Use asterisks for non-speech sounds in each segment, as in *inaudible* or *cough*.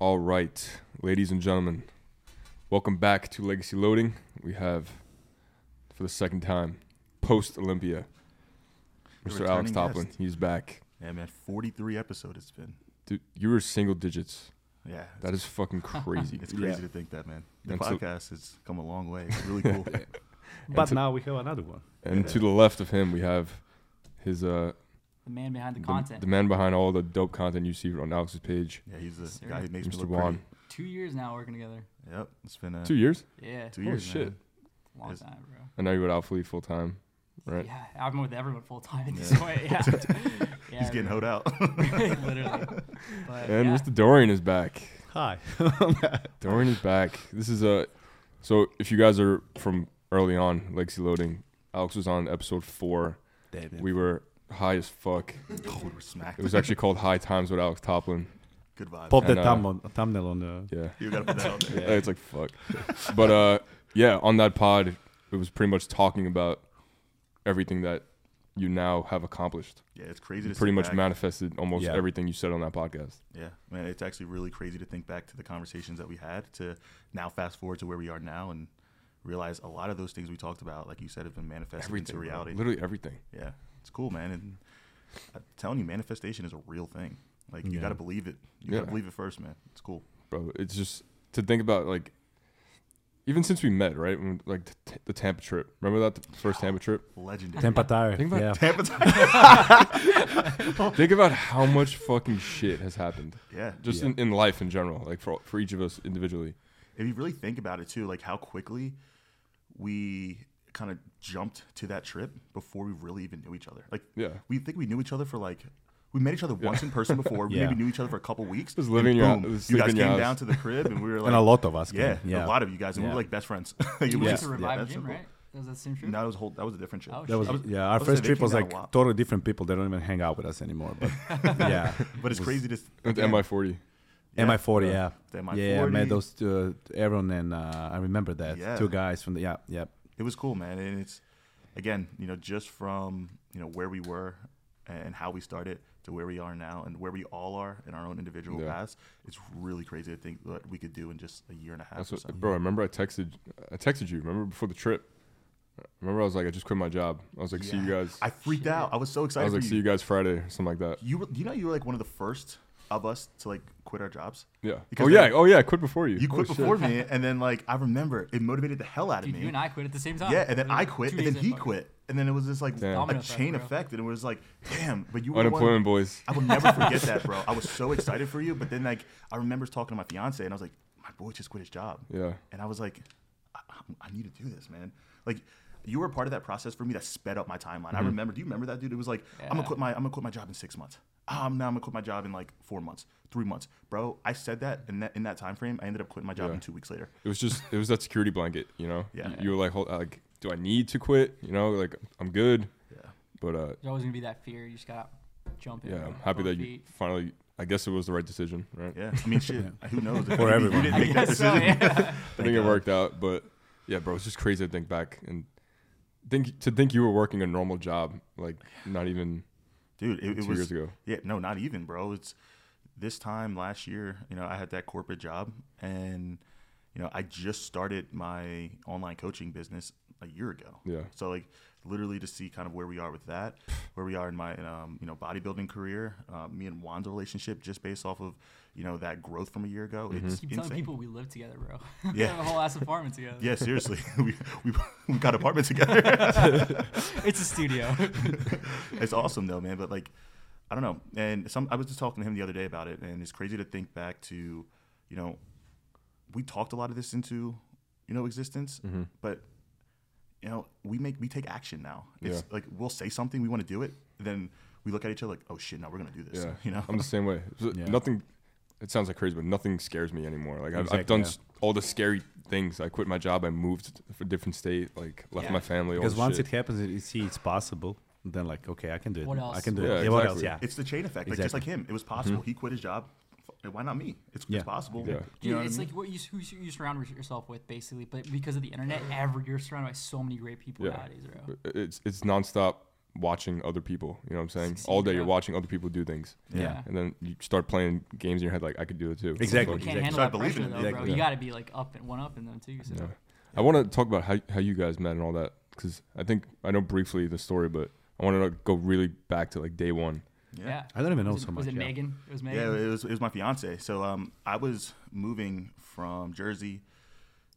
All right, ladies and gentlemen, welcome back to Legacy Loading. We have, for the second time, post Olympia, Mr. Alex returning Toplyn. guest. He's back. Yeah, man. 43 episodes it's been. Dude, you were single digits. Yeah. That is fucking *laughs* crazy. It's crazy Yeah. to think that, man. The And so- podcast has come a long way. It's really cool. *laughs* But to- now we have another one. And Yeah. to the left of him, we have his uh The man behind the the, content. the man behind all the dope content you see on Alex's page, yeah, he's the Sir. guy who makes me Mr. look Juan. pretty. Two years now working together. Yep. It's been uh, Two years. Yeah, two Holy years, shit. man. long Is- time, bro. And now you're with Alphalete full time, right? Yeah, I've been with everyone full time at this Yeah. point. Yeah, *laughs* *laughs* yeah He's getting hoed out. *laughs* literally. But, And yeah. Mr. Dorian is back. Hi. Dorian is back. This is a so if you guys are from early on Legacy Loading, Alex was on episode four. David. We were high as fuck. oh, we were smacked. It was actually called High Times with Alex Toplyn. good vibes. Pop the And, uh, thumb on, thumbnail on the. Yeah. You gotta put that on there. Yeah, *laughs* It's like fuck. But uh yeah, on that pod it was pretty much talking about everything that you now have accomplished. Yeah, it's crazy You to pretty sit much back. manifested almost Yeah. everything you said on that podcast. Yeah, man, it's actually really crazy to think back to the conversations that we had to now fast forward to where we are now and realize a lot of those things we talked about, like you said, have been manifested Everything. into bro. reality. Literally everything. Yeah, it's cool, man. And I'm telling you, manifestation is a real thing. Like you Yeah. got to believe it. You Yeah. got to believe it first, man. It's cool. bro. It's just to think about like even since we met, right? When, like the, t- the Tampa trip. Remember that the first Tampa trip? *gasps* Legendary. Tampa Tire. Think about Yeah. *laughs* Tampa. *laughs* think about how much fucking shit has happened yeah. just Yeah. in, in life in general, like for for each of us individually. If you really think about it too, like how quickly we kind of jumped to that trip before we really even knew each other. Like Yeah. we think we knew each other for like we met each other once in person before. *laughs* We Yeah. maybe knew each other for a couple weeks. Just living and in your- boom, sleep you guys in your came house. down to the crib and we were *laughs* like, and a lot of us. yeah, came. yeah. a lot of you guys, and we were like best friends. Like, *laughs* it You was just- to yeah, Revive that's Gym, simple. right? Was that same trip? No, it was a whole. That was a different trip. Oh, That was, shit. Was- yeah. Our was first trip was like totally different people. They don't even hang out with us anymore. But yeah, But it's was- crazy to With again, MI40. yeah, MI40. uh, Yeah. MI40. Yeah, I met those uh, Aaron and uh, I remember that two guys from the yeah yeah It was cool, man, and it's again, you know, just from you know where we were and how we started to where we are now and where we all are in our own individual Yeah. paths. It's really crazy to think what we could do in just a year and a half what, bro. I remember I texted I texted you. Remember before the trip. Remember I was like I just quit my job. I was like see you guys. I freaked out. I was so excited. I was like for see you. you guys Friday something like that. You, were, you know, you were like one of the first of us to like quit our jobs. Yeah. Because oh yeah. then- Oh yeah. I quit before you. You Oh, quit shit. before *laughs* me, and then like I remember it motivated the hell out of Dude, me. you and I quit at the same time. yeah, and then I quit, and then he in, quit, and then it was this like Damn. a Domino effect, chain effect, and it was like, damn. But you were Unemployment boys. I will never *laughs* forget that, bro. I was so excited for you, but then like I remember talking to my fiance, and I was like, my boy just quit his job, Yeah. and I was like, I, I need to do this, man. Like. You were a part of that process for me that sped up my timeline. I remember. Do you remember that, dude? It was like I'm gonna quit my I'm gonna quit my job in six months. Um, now I'm gonna quit my job in like four months, three months, bro. I said that in that in that time frame. I ended up quitting my job Yeah. in two weeks later. It was just it was that security blanket, you know. Yeah. You, you were like, hold, like, do I need to quit? You know, like I'm good, Yeah. but uh, There's always gonna be that fear. You just gotta jump in. yeah. I'm happy Both that you finally. I guess it was the right decision, right? Yeah, I mean, shit. *laughs* Who knows? For everyone. You didn't make that *laughs* guess so, decision. yeah. I think it worked out, but yeah, bro, it's just crazy to think back and think to think you were working a normal job, like not even Dude, it, it was. years ago. Yeah, no, not even, bro. It's this time last year. You know, I had that corporate job, and you know, I just started my online coaching business a year ago. Yeah. So like, literally to see kind of where we are with that, where we are in my um, you know bodybuilding career, uh, me and Juan's relationship, just based off of you know that growth from a year ago. It's Keep telling people we live together, bro. *laughs* Yeah. we have a whole ass apartment together. Yeah, seriously, *laughs* we, we we got an apartment together. *laughs* It's a studio. it's awesome though, man. But like, I don't know. And some I was just talking to him the other day about it, and it's crazy to think back to, you know, we talked a lot of this into, you know, existence, Mm-hmm. but you know, we make we take action now. It's Yeah. like we'll say something, we want to do it, then we look at each other like, oh shit, now we're gonna do this. Yeah, *laughs* You know. I'm the same way. So Yeah. Nothing. It sounds like crazy, but nothing scares me anymore. Like I've, I've done yeah. all the scary things. I quit my job. I moved to a different state. Like left Yeah. my family. because this once shit. it happens, you see it's possible. Then like okay, I can do it. What else? I can do Yeah, it. Yeah, what else? Yeah. It's the chain effect. Like just like him, it was possible. Mm-hmm. He quit his job. F- Why not me? It's, Yeah. it's possible. Yeah. You Dude, know what I it's mean? like what you who you surround yourself with, basically. But because of the internet, *sighs* ever you're surrounded by so many great people Yeah. nowadays, bro. It's it's nonstop watching other people. You know what I'm saying? Succeed, All day you're watching other people do things, Yeah. and then you start playing games in your head like I could do it too. Exactly. You can't exactly. handle Start that believing pressure it. though, bro. Exactly. You got to be like up and one up in them too. So. yeah. I want to talk about how how you guys met and all that because I think I know briefly the story, but I want to go really back to like day one. Yeah. I don't even know was so it, much. Was it yeah. Megan? It was Megan. Yeah, it was it was my fiance. So um, I was moving from Jersey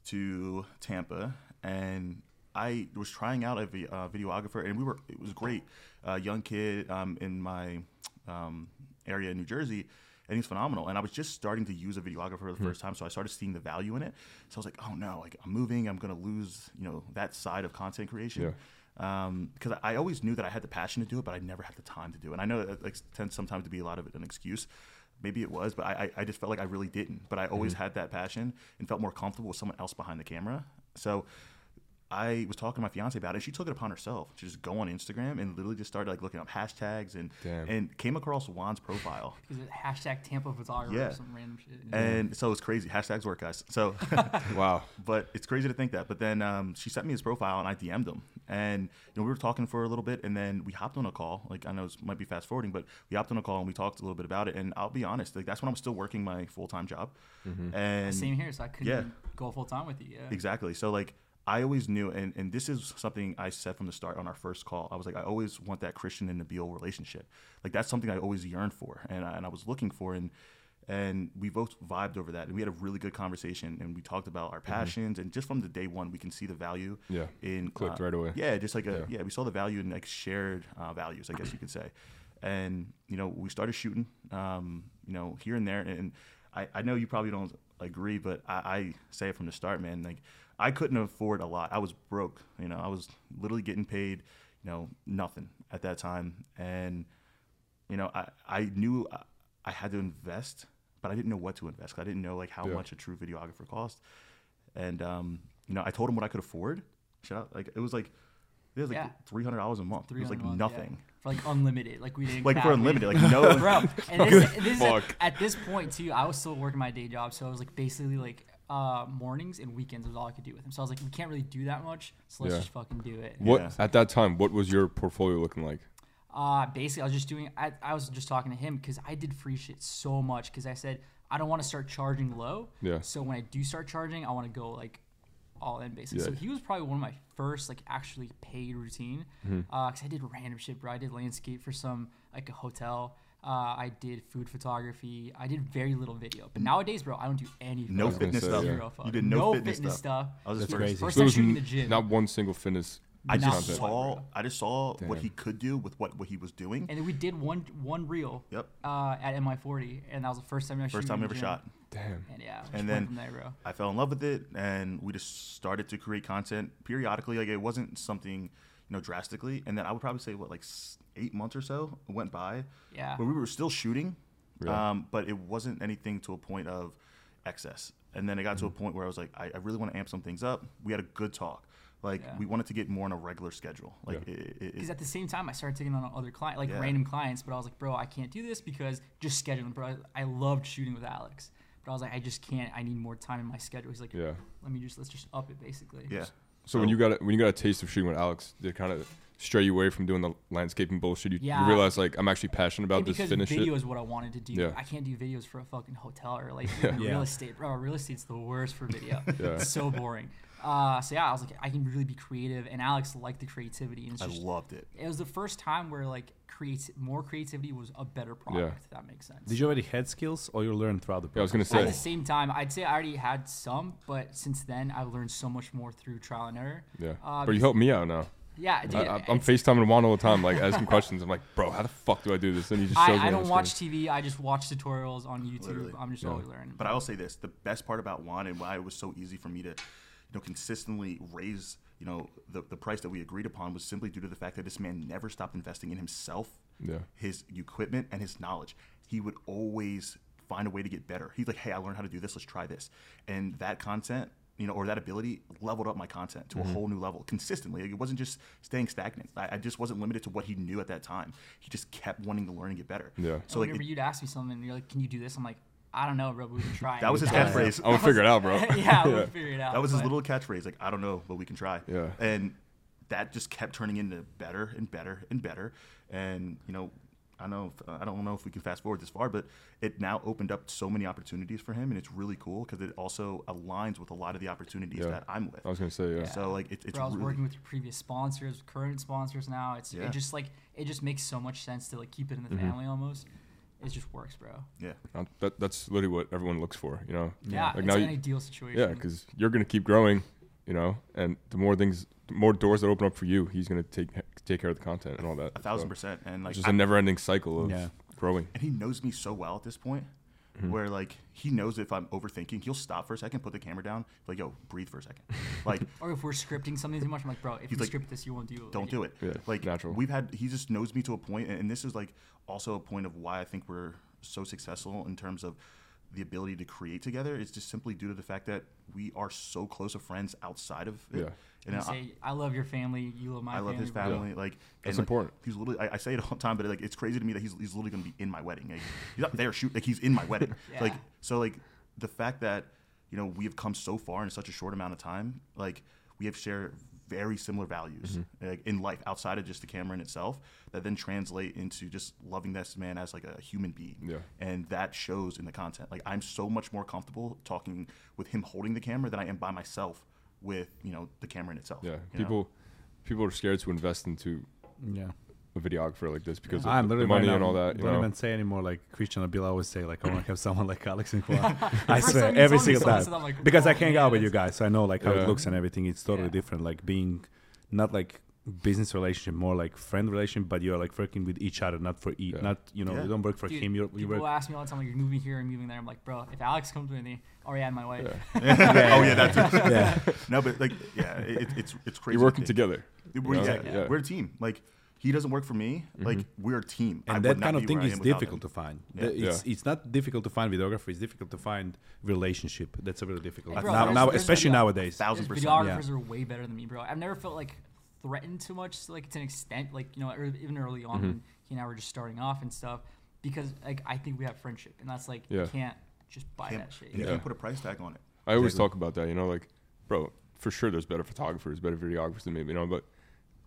to Tampa, and I was trying out a vi- uh, videographer, and we were it was great. Uh, young kid um, in my um, area in New Jersey, and he's phenomenal. And I was just starting to use a videographer for the first time, so I started seeing the value in it. So I was like, oh no, like I'm moving, I'm gonna lose you know that side of content creation. Um, Um, because I I always knew that I had the passion to do it, but I never had the time to do it. And I know that like, tends sometimes to be a lot of it an excuse. Maybe it was, but I, I I just felt like I really didn't. But I always mm-hmm. had that passion and felt more comfortable with someone else behind the camera. So I was talking to my fiance about it. and She took it upon herself to just go on Instagram and literally just started like looking up hashtags and Damn. and came across Juan's profile. Because it hashtag Tampa photographer Yeah. or some random shit. And so it's crazy. Hashtags work, guys. So *laughs* *laughs* Wow. but it's crazy to think that. But then um, she sent me his profile and I DM'd him, and you know we were talking for a little bit, and then we hopped on a call. Like I know it might be fast forwarding, but we hopped on a call and we talked a little bit about it. And I'll be honest, like that's when I'm still working my full time job, and Same here, so I couldn't yeah. go full time with you. Yeah. Exactly. So like I always knew, and, and this is something I said from the start on our first call. I was like, I always want that Christian and Nabil relationship. Like that's something I always yearned for, and I, and I was looking for, and and we both vibed over that, and we had a really good conversation, and we talked about our passions, and just from the day one, we can see the value Yeah. in Clicked uh, right away. Yeah, just like a Yeah. yeah. we saw the value in like shared uh, values, I guess you could say. And you know, we started shooting, um, you know, here and there. And I, I know you probably don't agree, but I, I say it from the start, man. Like I couldn't afford a lot. I was broke. You know, I was literally getting paid, you know, nothing at that time. And you know, I I knew I, I had to invest, but I didn't know what to invest. 'cause I didn't know like how Yeah. much a true videographer cost. And um, you know, I told him what I could afford. Shout out, like it was like it was like Yeah. three hundred dollars a month. It was like 300 a month, yeah. nothing. For like unlimited, like we didn't. Like cap, for unlimited, like *laughs* no. bro. And this, this is at, at this point too. I was still working my day job, so it was like basically like uh, mornings and weekends was all I could do with him. So I was like, we can't really do that much, so let's Yeah. just fucking do it. What Yeah. at that time? What was your portfolio looking like? Uh, basically, I was just doing. I, I was just talking to him because I did free shit so much because I said I don't want to start charging low. Yeah. So when I do start charging, I want to go like all in basically. So he was probably one of my first like actually paid routine. Mm-hmm. Uh, cause I did random shit, bro. I did landscape for some like a hotel. Uh, I did food photography. I did very little video. But nowadays, bro, I don't do any. No fitness say, stuff. yeah. Zero fuck. You did no, fitness, stuff. stuff. I was his That's first. crazy. First There time shooting n- the gym. Not one single fitness. I just one, saw. I just saw what he could do with what what he was doing. and then we did one one reel Yep. uh, at MI40, and that was the first time I First time in I ever gym. shot. Damn. And yeah, And then- there, bro. I fell in love with it, and we just started to create content periodically. Like it wasn't something, you know, drastically. And then I would probably say what like eight months or so went by, Yeah. where we were still shooting, Yeah. um, but it wasn't anything to a point of excess. And then it got to a Mm-hmm. point where I was like, I, I really want to amp some things up. We had a good talk. Like Yeah. we wanted to get more on a regular schedule. Like Yeah. it, it, it, Because at the same time, I started taking on other clients, like Yeah. random clients. But I was like, bro, I can't do this because just scheduling. Bro, I, I loved shooting with Alex, but I was like, I just can't. I need more time in my schedule. He's like, Yeah. let me just let's just up it basically. yeah. So when you got a, when you got a taste of shooting with Alex, did it kind of stray you away from doing the landscaping bullshit? You, Yeah. you realize like I'm actually passionate about And this fitness video shit. is what I wanted to do. Yeah. I can't do videos for a fucking hotel or like *laughs* Yeah. real estate, bro. Real estate's the worst for video. *laughs* Yeah. It's so boring. Uh, so yeah, I was like, I can really be creative, and Alex liked the creativity, and it's I just loved it. it was the first time where like create more creativity was a better product. If that makes sense. Did you already had skills, or you learned throughout the Yeah, I was process? gonna say. At the same time, I'd say I already had some, but since then I've learned so much more through trial and error. Yeah. Uh, but you help me out now. Yeah, dude. I, I, I'm it's- FaceTiming Juan all the time, like asking *laughs* questions. I'm like, bro, how the fuck do I do this? And he just shows me. I, I don't watch. TV. I just watch tutorials on YouTube. Literally. I'm just Yeah. always learning. But I will say this: the best part about Juan and why it was so easy for me to, you know, consistently raise, you know, the, the price that we agreed upon was simply due to the fact that this man never stopped investing in himself, Yeah. his equipment, and his knowledge. He would always find a way to get better. He's like, "Hey, I learned how to do this. Let's try this," and that content. You know, or that ability leveled up my content to a mm-hmm. whole new level consistently. Like, it wasn't just staying stagnant. I, I just wasn't limited to what he knew at that time. He just kept wanting to learn and get better. Yeah. So like, whenever it- you'd ask me something, and you're like, "Can you do this?" I'm like, "I don't know, bro. But we can try." That was his That catchphrase. I'm gonna figure it out, bro. *laughs* yeah, we'll figure it out. That was his little catchphrase, like I don't know, but we can try. Yeah. And that just kept turning into better and better and better. And you know, I know if, uh, I don't know if we can fast forward this far, but it now opened up so many opportunities for him, and it's really cool because it also aligns with a lot of the opportunities Yeah. that I'm with. I was gonna say yeah. So like it, it's Bro, I was really, working with your previous sponsors, current sponsors now. It's Yeah. it just like it just makes so much sense to like keep it in the Mhm. family almost. It just works, bro. yeah. Uh, that that's literally what everyone looks for. You know. Yeah, Like it's now an you- ideal situation. Yeah, because you're gonna keep growing. You know, and the more things, the more doors that open up for you, he's gonna take take care of the content and all that. A thousand So, percent, and like It's just I- a never-ending cycle of Yeah. growing. and he knows me so well at this point Mhm. where like he knows if I'm overthinking, he'll stop for a second, put the camera down, like yo, breathe for a second, *laughs* like Or if we're scripting something too much, I'm like, bro, if you like, script this, you won't do it. don't do it. Yeah, Like natural. we've had, he just knows me to a point, and, and this is like also a point of why I think we're so successful in terms of the ability to create together. It's just simply due to the fact that we are so close of friends outside of it. Yeah. And You I, say, I love your family, you love my family. I love his bro." family. Like That's and, like, important. He's literally. I, I say it all the time, but like it's crazy to me that he's, he's literally going to be in my wedding. Like, he's not there shoot. Like he's in my wedding. *laughs* Yeah. Like so. Like the fact that you know we have come so far in such a short amount of time. Like we have shared very similar values Mm-hmm. like, in life outside of just the camera in itself that then translate into just loving this man as like a human being Yeah. and that shows in the content like i'm so much more comfortable talking with him holding the camera than i am by myself with you know the camera in itself Yeah, you know? people people are scared to invest into Yeah. a videographer like this because I'm of the, the literally money right and all that. You Don't know, even say anymore like Christian Abila always say like I want to *laughs* have someone like Alex and Juan. *laughs* I swear every single time like, because I "Whoa, can't man, oh, out with you guys, so I know like how Yeah. it looks and everything. It's totally Yeah. different. Like being not like business relationship, more like friend relationship, but you're like working with each other, not for e- Yeah. not you know Yeah. you don't work for Dude, him. You're, you people work. ask me all the time, like, you're moving here and moving there. I'm like, bro, if Alex comes with me, or yeah, and my wife. Yeah. *laughs* *laughs* oh yeah, that's it. yeah. *laughs* no, but like yeah, it, it's it's crazy. you're working to think. together. We're, you know? exactly. Yeah. we're a team. Like he doesn't work for me. Mm-hmm. Like we're a team. And would that kind of thing is difficult him. to find. Yeah. The- It's it's not difficult to find videographer. It's difficult to find relationship. That's a really difficult. Hey, bro, now, now especially nowadays. thousand percent. videographers are way better than me, bro. I've never felt like threatened too much, like to an extent, like you know, ear- even early on Mm-hmm. when he and I were just starting off and stuff, because like I think we have friendship, and that's like Yeah. you can't just buy Can't- that shit. and you Yeah. can't put a price tag on it. I always Exactly. talk about that. You know, like, bro, for sure, there's better photographers, better videographers than me. You know, but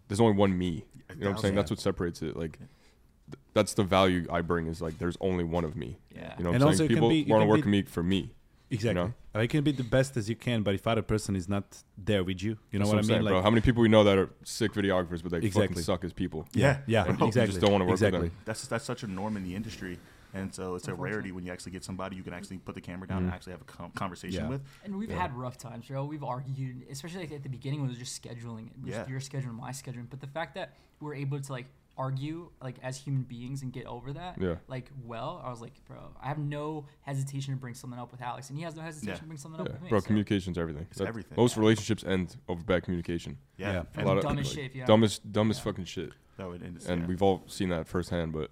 there's only one me. You know what I'm saying? thousand. That's what separates it. Like, th- that's the value I bring. Is like, there's only one of me. Yeah. You know, what And I'm also saying people want to work be- with me for me. Exactly. know? I can be the best as you can, but if other person is not there with you, you know That's what I I'm mean? saying, bro. How many people we know that are sick videographers, but they Exactly. fucking suck as people? Yeah, yeah, And you exactly. just don't wanna work with them. exactly. That's that's such a norm in the industry, and so it's a rarity when you actually get somebody you can actually put the camera down and Mhm. actually have a com- conversation Yeah. with. And we've Yeah. had rough times, bro. We've argued, especially like at the beginning when it was just scheduling, it was Yeah. your schedule and my schedule. But the fact that we're able to like argue like as human beings and get over that, Yeah. like well, I was like, bro, I have no hesitation to bring something up with Alex, and he has no hesitation Yeah. to bring something Yeah, up with me. bro. so- Communication's everything. It's That- everything. Most Yeah. relationships end over bad communication. Yeah, Yeah. A And lot of dumb as like, shit, if you dumbest, dumbest Yeah. fucking shit. that would end And yeah. we've all seen that firsthand. But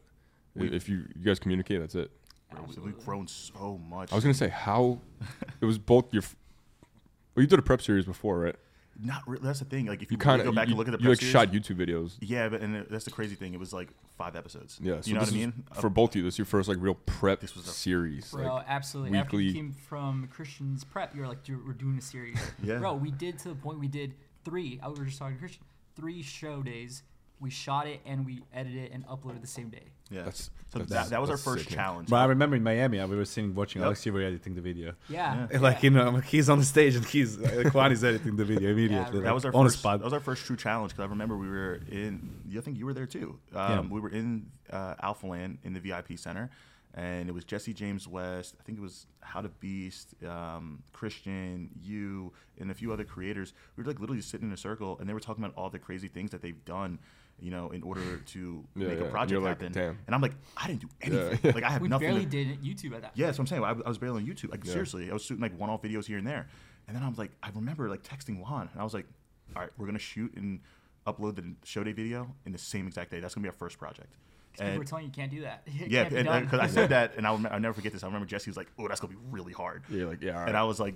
We- if you you guys communicate, that's it. Bro, we- Absolutely. we've grown so much. I was gonna say how it was both your. f- Well, you did a prep series before, right? Not really. That's the thing. Like if you, You kind really of go back you, and look at the you like press shot YouTube videos. Yeah, but and that's the crazy thing. It was like five episodes. Yeah, so you know what I mean. For both of you, this is your first like real prep This was a- series. Bro, like, absolutely. After you came from Christian's prep, you were like, dude, we're doing a series. *laughs* Yeah. Bro, we did to the point we did three. I was just talking to Christian. Three show days. We shot it and we edited it and uploaded the same day. yeah, That's- so that's- that, that was our first sick, challenge. But I remember in Miami, I- we were sitting watching Yep. Alex, you were editing the video. Yeah. Yeah. Like you know, he's on the stage and he's uh, Juan is editing the video *laughs* immediately. that that like, was our on first. spot. That was our first true challenge because I remember we were in. I think you were there too. Um, Yeah. We were in uh, Alphaland in the VIP center, and it was Jesse James West. I think it was How to Beast, um, Christian, you, and a few other creators. We were like literally sitting in a circle, and they were talking about all the crazy things that they've done. You know, in order to *laughs* Yeah, make yeah. a project you're like, happen. "Damn." And I'm like, I didn't do Yeah. anything. *laughs* Like I have We nothing. barely to- did YouTube at that. yeah, that's what I'm saying. I, I was barely on YouTube. Like Yeah. seriously, I was shooting like one-off videos here and there, and then I was like, I remember like texting Juan, and I was like, all right, we're gonna shoot and upload the show day video in the same exact day. That's gonna be our first project. People were telling you you can't do that. *laughs* It yeah, and uh, because I said that, and I'll, I'll never forget this. I remember Jesse was like, "Oh, that's gonna be really hard," yeah, like yeah. all and. I was like,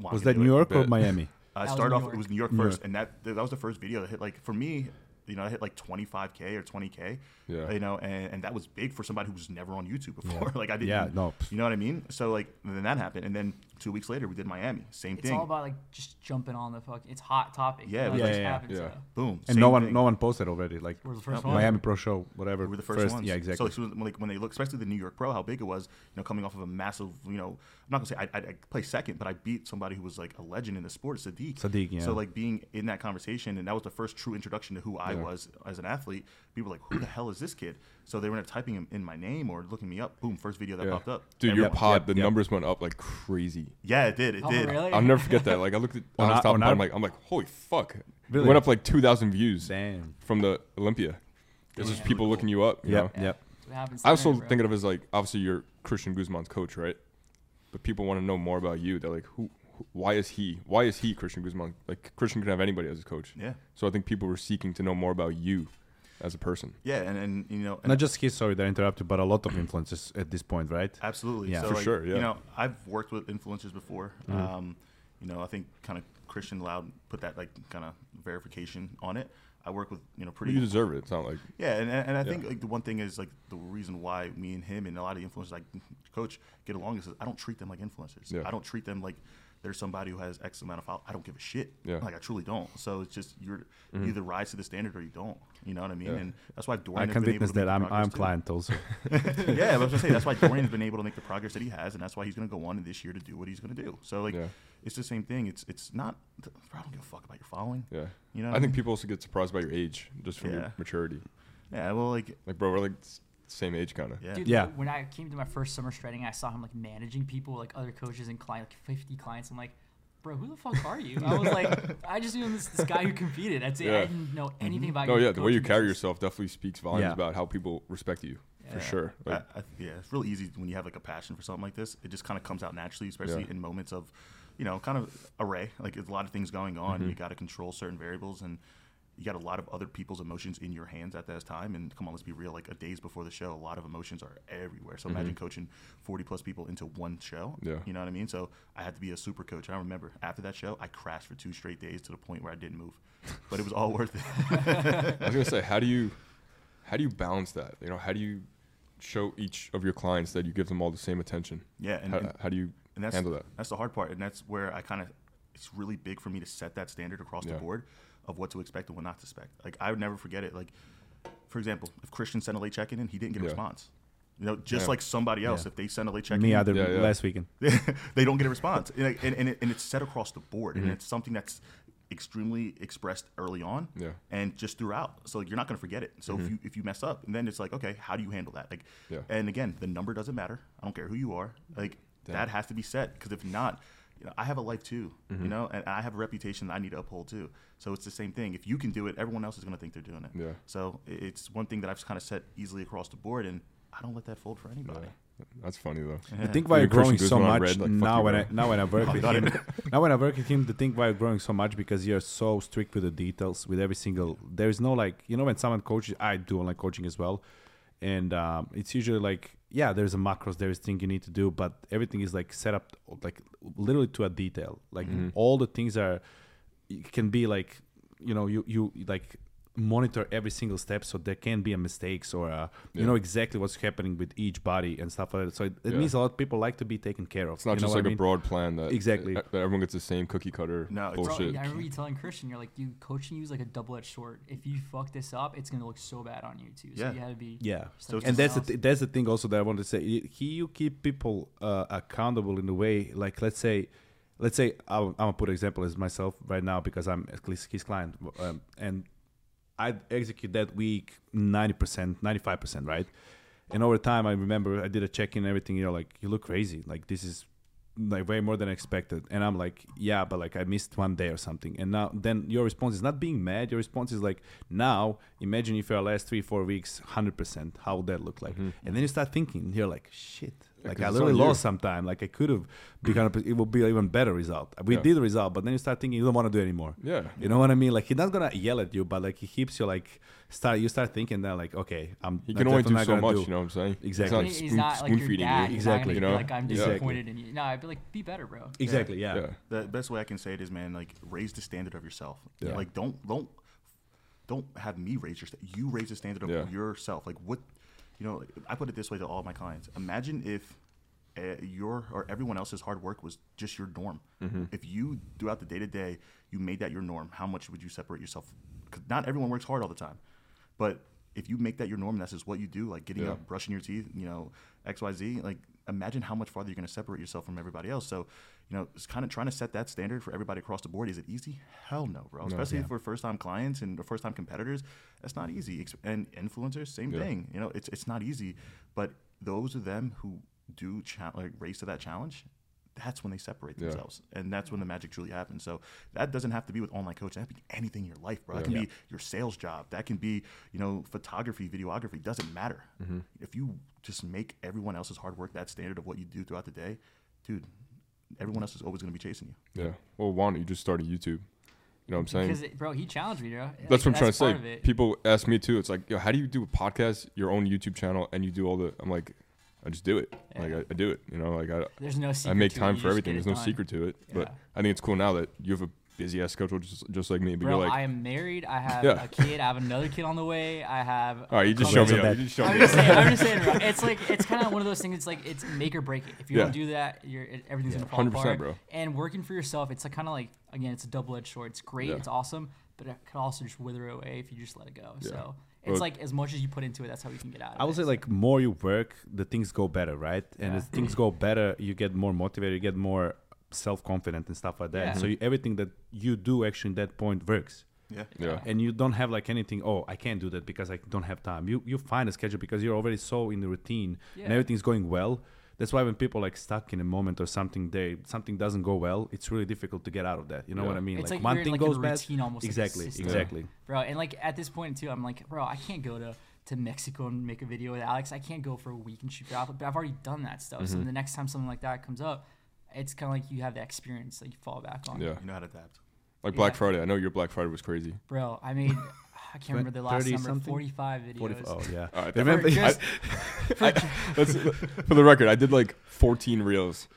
"Well, was that do New it." York or Miami? Uh, I That started off. It was New York New first, York. and that that was the first video that hit. Like for me, You know, I hit like 25k or 20k. Yeah. You know, and, and that was big for somebody who was never on YouTube before. *laughs* like I didn't. Yeah, no. You know what I mean? So like then that happened, and then two weeks later we did Miami. Same It's thing. It's all about like just jumping on the fuck. It's hot topic. Yeah, Like, yeah, yeah, happens, yeah. Boom. and no one thing. no one posted already. Like We're the first Yep. one. Miami Pro Show, whatever. We were the first, ones. Yeah, exactly. So, so like when they look, especially the New York Pro, how big it was. You know, coming off of a massive. You know, I'm not gonna say I, I, I play second, but I beat somebody who was like a legend in the sport, Sadik. Sadik, yeah. So like being in that conversation, and that was the first true introduction to who I Yeah. Was as an athlete. People were like, "Who the hell is this kid?" So they were up typing in, in my name or looking me up. Boom, first video that Yeah. popped up. Dude, your Everyone- pod, Yep, the yep. numbers went up like crazy. Yeah, it did. It Oh, did. really? I'll never forget that. Like I looked at On on our- top on and our- I'm like, I'm like, holy fuck! Really? It went up like two thousand views Damn. from the Olympia. It's just Damn. people looking you up. You Yep. know? Yep. That's what happens I also there, bro. think of it as like obviously you're Christian Guzman's coach, right? But people want to know more about you. They're like, who? Who why is he? Why is he Christian Guzman? Like Christian can have anybody as a coach. Yeah. So I think people were seeking to know more about you as a person. Yeah, and, and you know, and Not just his, sorry that I interrupted, but a lot of influences at this point, right? Absolutely. Yeah. so For like, sure, yeah. You know, I've worked with influencers before. Mhm. Um, you know, I think kind of Christian Loud put that like kind of verification on it. I work with you know But pretty you deserve it. It's not like yeah, and and I Yeah. think like the one thing is like the reason why me and him and a lot of influencers like coach get along is I don't treat them like influencers. Yeah. I don't treat them like they're somebody who has X amount of followers. I don't give a shit. Yeah. Like I truly don't. So it's just you're Mhm. you either rise to the standard or you don't. You know what I mean? Yeah. And that's why Dorian I has can been able witness to make that. the I'm progress I'm too. client also. *laughs* yeah, I was gonna say that's why Dorian's been able to make the progress that he has, and that's why he's gonna go on this year to do what he's gonna do. So like, yeah, it's the same thing. It's it's not. I don't give a fuck about your following. yeah. You know. I what think mean? people also get surprised by your age just from Yeah. your maturity. Yeah. Well, like. Like, bro, we're like s- same age, kind of. Yeah. Dude, Yeah. when I came to my first summer training, I saw him like managing people, like other coaches and client, like 50 clients. I'm like, bro, who the fuck are you? I was like, *laughs* I just knew this, this guy who competed. That's it. Yeah. I didn't know anything about No, your yeah. The way you carry business. yourself definitely speaks volumes Yeah. about how people respect you for sure. Like, I, yeah, it's really easy when you have like a passion for something like this. It just kind of comes out naturally, especially Yeah. in moments of, you know, kind of array. Like there's a lot of things going on. Mhm. You got to control certain variables, and you got a lot of other people's emotions in your hands at that time. And come on, let's be real. Like a days before the show, a lot of emotions are everywhere. So imagine coaching 40 plus people into one show. Mm-hmm. Yeah. You know what I mean? So I had to be a super coach. I remember after that show, I crashed for two straight days to the point where I didn't move, but it was all worth it. *laughs* I was gonna say, how do you, how do you balance that? You know, how do you show each of your clients that you give them all the same attention? yeah, and, How, and, how do you and that's handle that? That's the hard part, and that's where I kind of. It's really big for me to set that standard across Yeah. the board of what to expect and what not to expect. Like I would never forget it. Like, for example, if Christian sent a late check-in and he didn't get a Yeah. responce, you know, just Yeah. like somebody else, Yeah. if they send a late check-in, Me either Yeah, yeah. last weekend. *laughs* they don't get a response, and, like, and, and, it, and it's set across the board, and it's something that's extremely expressed early on Yeah. and just throughout. So you're not going to forget it. So if Mhm. you if you mess up, and then it's like, okay, how do you handle that? Like, Yeah. and again, the number doesn't matter. I don't care who you are. Like Damn. that has to be set because if not, you know, I have a life too. Mhm. You know, and I have a reputation that I need to uphold too. So it's the same thing. If you can do it, everyone else is going to think they're doing it. Yeah. So it's one thing that I've kind of set easily across the board, and I don't let that fold for anybody. Yeah. That's funny though. I think Yeah. why You you're growing so much red, like, now when. I now when I work *laughs* with him. now when I work with him, the thing why you're growing so much because you're so strict with the details with every single. There is no like you know when someone coaches, I do online coaching as well, and um, it's usually like yeah, there's a macros, there's thing you need to do, but everything is like set up like literally to a detail. Like Mhm. all the things are it can be like you know you you like monitor every single step so there can be a mistakes or uh, you Yeah. know exactly what's happening with each body and stuff like that so it, it Yeah. means a lot of people like to be taken care of It's not you just like I mean? a broad plan that Exactly. that everyone gets the same cookie cutter No, it's- Bro, bullshit. I remember you telling Christian, you're like, you coaching you is like a double-edged sword. If you fuck this up, it's gonna look so bad on you too. So Yeah. you had to be. Yeah. So like and just- that's the th- that's the thing also that I want to say. He you keep people uh, accountable in a way like let's say, let's say I'm, I'm gonna put an example as myself right now because I'm at least his client um, and I execute that week ninety percent, ninety five percent, right? And over time, I remember I did a check in and everything. You're like, you look crazy. Like this is like way more than expected. And I'm like, yeah, but like I missed one day or something. And now then your response is not being mad. Your response is like, now imagine if your last three four weeks hundred percent, how would that look like? Mhm. And then you start thinking, you're like, shit. Yeah, Like 'cause I literally lost some time. Like I could have become. A, it would be an even better result. We Yeah. did the result, but then you start thinking you don't want to do it anymore. Yeah. You know what I mean? Like he's not gonna yell at you, but like he keeps you like start. You start thinking that like okay, I'm. He can only do so not gonna much, you know what I'm saying? Exactly. I He's mean, not he's spoon, not like spoon your feeding dad. you. He's Exactly. You know? like I'm Exactly. disappointed in you. No, I'd be like, be better, bro. Exactly. Yeah. Yeah. The best way I can say it is, man, like raise the standard of yourself. Yeah. Like don't don't don't have me raise your sta- you raise the standard of Yeah. yourself. Like what, you know, I put it this way to all my clients. Imagine if uh, your or everyone else's hard work was just your norm. Mm-hmm. If you throughout the day to day you made that your norm, how much would you separate yourself? Because not everyone works hard all the time, but if you make that your norm, that's just what you do, like getting Yeah. up, brushing your teeth, you know, X, Y, Z. Like, imagine how much farther you're going to separate yourself from everybody else. So, you know, it's kind of trying to set that standard for everybody across the board. Is it easy? Hell no, bro. Especially Yeah. for first time clients and first time competitors, that's not easy. And influencers, same Yeah. thing. You know, it's it's not easy. But those of them who do cha- like race to that challenge, that's when they separate Yeah. themselves, and that's when the magic truly happens. So that doesn't have to be with online coaching. That can be anything in your life, bro. That can Yeah. be your sales job. That can be you know photography, videography. Doesn't matter. Mm-hmm. If you just make everyone else's hard work that standard of what you do throughout the day, dude, everyone else is always going to be chasing you. Yeah. Well, Juan, you just started YouTube. You know what I'm saying? Because it, bro, he challenged me, bro. That's what I'm trying to say. People ask me too. It's like, yo, how do you do a podcast, your own YouTube channel, and you do all the? I'm like, I just do it. Like I, I do it. You know, like I, There's no secret. I make time for everything. There's no done. secret to it. But I think it's cool now that you have a busy ass schedule, just just like me. But Bro, you're like, I am married. I have Yeah. a kid. I have another kid on the way. I have. all right, you just show me. up. that. You just show I'm me. just saying. I'm just *laughs* saying. It's like it's kind of one of those things. It's like it's make or break it. If you Yeah. don't do that, you're it, everything's gonna fall 100%, apart. bro. And working for yourself, it's like kind of like again, it's a double edged sword. It's great. Yeah. It's awesome, but it could also just wither away if you just let it go. Yeah. So it's like as much as you put into it, that's how you can get out. of I would it. say like more you work, the things go better, right? And Yeah. as things go better, you get more motivated, you get more self confident and stuff like that. Yeah. So you, everything that you do actually in that point works. Yeah. Yeah. And you don't have like anything. Oh, I can't do that because I don't have time. You you find a schedule because you're already so in the routine and everything's going well. That's why when people like stuck in a moment or something, they something doesn't go well. It's really difficult to get out of that. You know Yeah. what I mean? It's like, like one thing like, goes bad. almost, exactly, system. exactly. bro. And like at this point too, I'm like, bro, I can't go to to Mexico and make a video with Alex. I can't go for a week and shoot for Alpha, but I've already done that stuff. Mm-hmm. So the next time something like that comes up, it's kind of like you have that experience that you fall back on. Yeah. You know how to adapt. Like Black Yeah. Friday. I know your Black Friday was crazy. Bro, I made *laughs* I can't remember the last 30 number, something? 45 videos. 40, oh yeah. All right. Remember- For just- *laughs* That's, for the record, I did like 14 reels.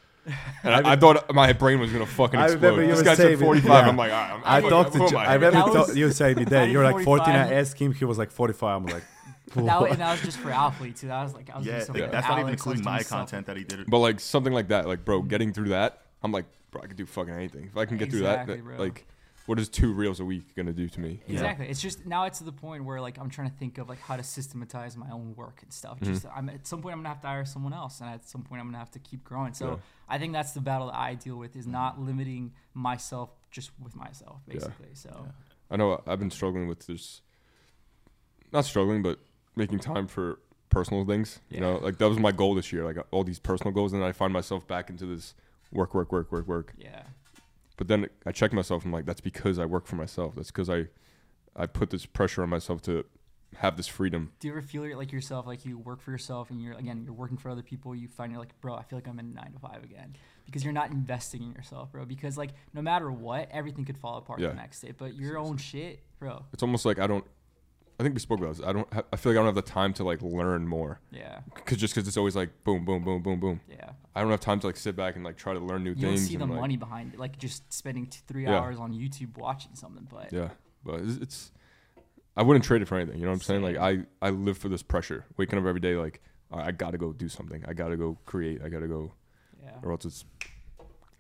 And I, I thought my brain was gonna fucking I explode. remember you This were guy said saying- 45. yeah. I'm like, all right, I'm, I I'm talked to. who am Jo- I? I remember was- you saying me that you're like 14. I asked him. He was like 45. I'm like, *laughs* that, was, and that was just for Alpha too. That was like I was Yeah, doing like, something with that's not even Alex, I was including my stuff- content that he did. But like something like that, like bro, getting through that, I'm like, bro, I could do fucking anything. If I can get through that, that, bro. like, what is two reels a week gonna do to me? you know? Exactly. It's just now it's to the point where like I'm trying to think of like how to systematize my own work and stuff. Mm-hmm. Just I'm at some point I'm gonna have to hire someone else, and at some point I'm gonna have to keep growing. So Yeah. I think that's the battle that I deal with is not limiting myself just with myself, basically. So I know I've been struggling with this. Not struggling, but making time for personal things. You know, like that was my goal this year. Like all these personal goals, and then I find myself back into this work, work, work, work, work. yeah, But then I check myself. I'm like, that's because I work for myself. That's because I, I put this pressure on myself to have this freedom. do you ever feel like yourself like you work for yourself and you're again you're working for other people? You find you're like, bro, I feel like I'm in nine to five again because you're not investing in yourself, bro. Because like no matter what, everything could fall apart Yeah. the next day. But your own shit, bro. It's almost like I don't. I think we spoke about this. I don't. ha- I feel like I don't have the time to like learn more. Yeah, Cause just because it's always like boom, boom, boom, boom, boom. yeah. I don't have time to like sit back and like try to learn new things. You don't see the and, like, money behind it, like just spending t- three Yeah. hours on YouTube watching something. But Yeah, but it's, it's. I wouldn't trade it for anything. You know what I'm saying? Like I, I live for this pressure. Waking up every day, like right, I gotta go do something. I gotta go create. I gotta go, yeah, or else it's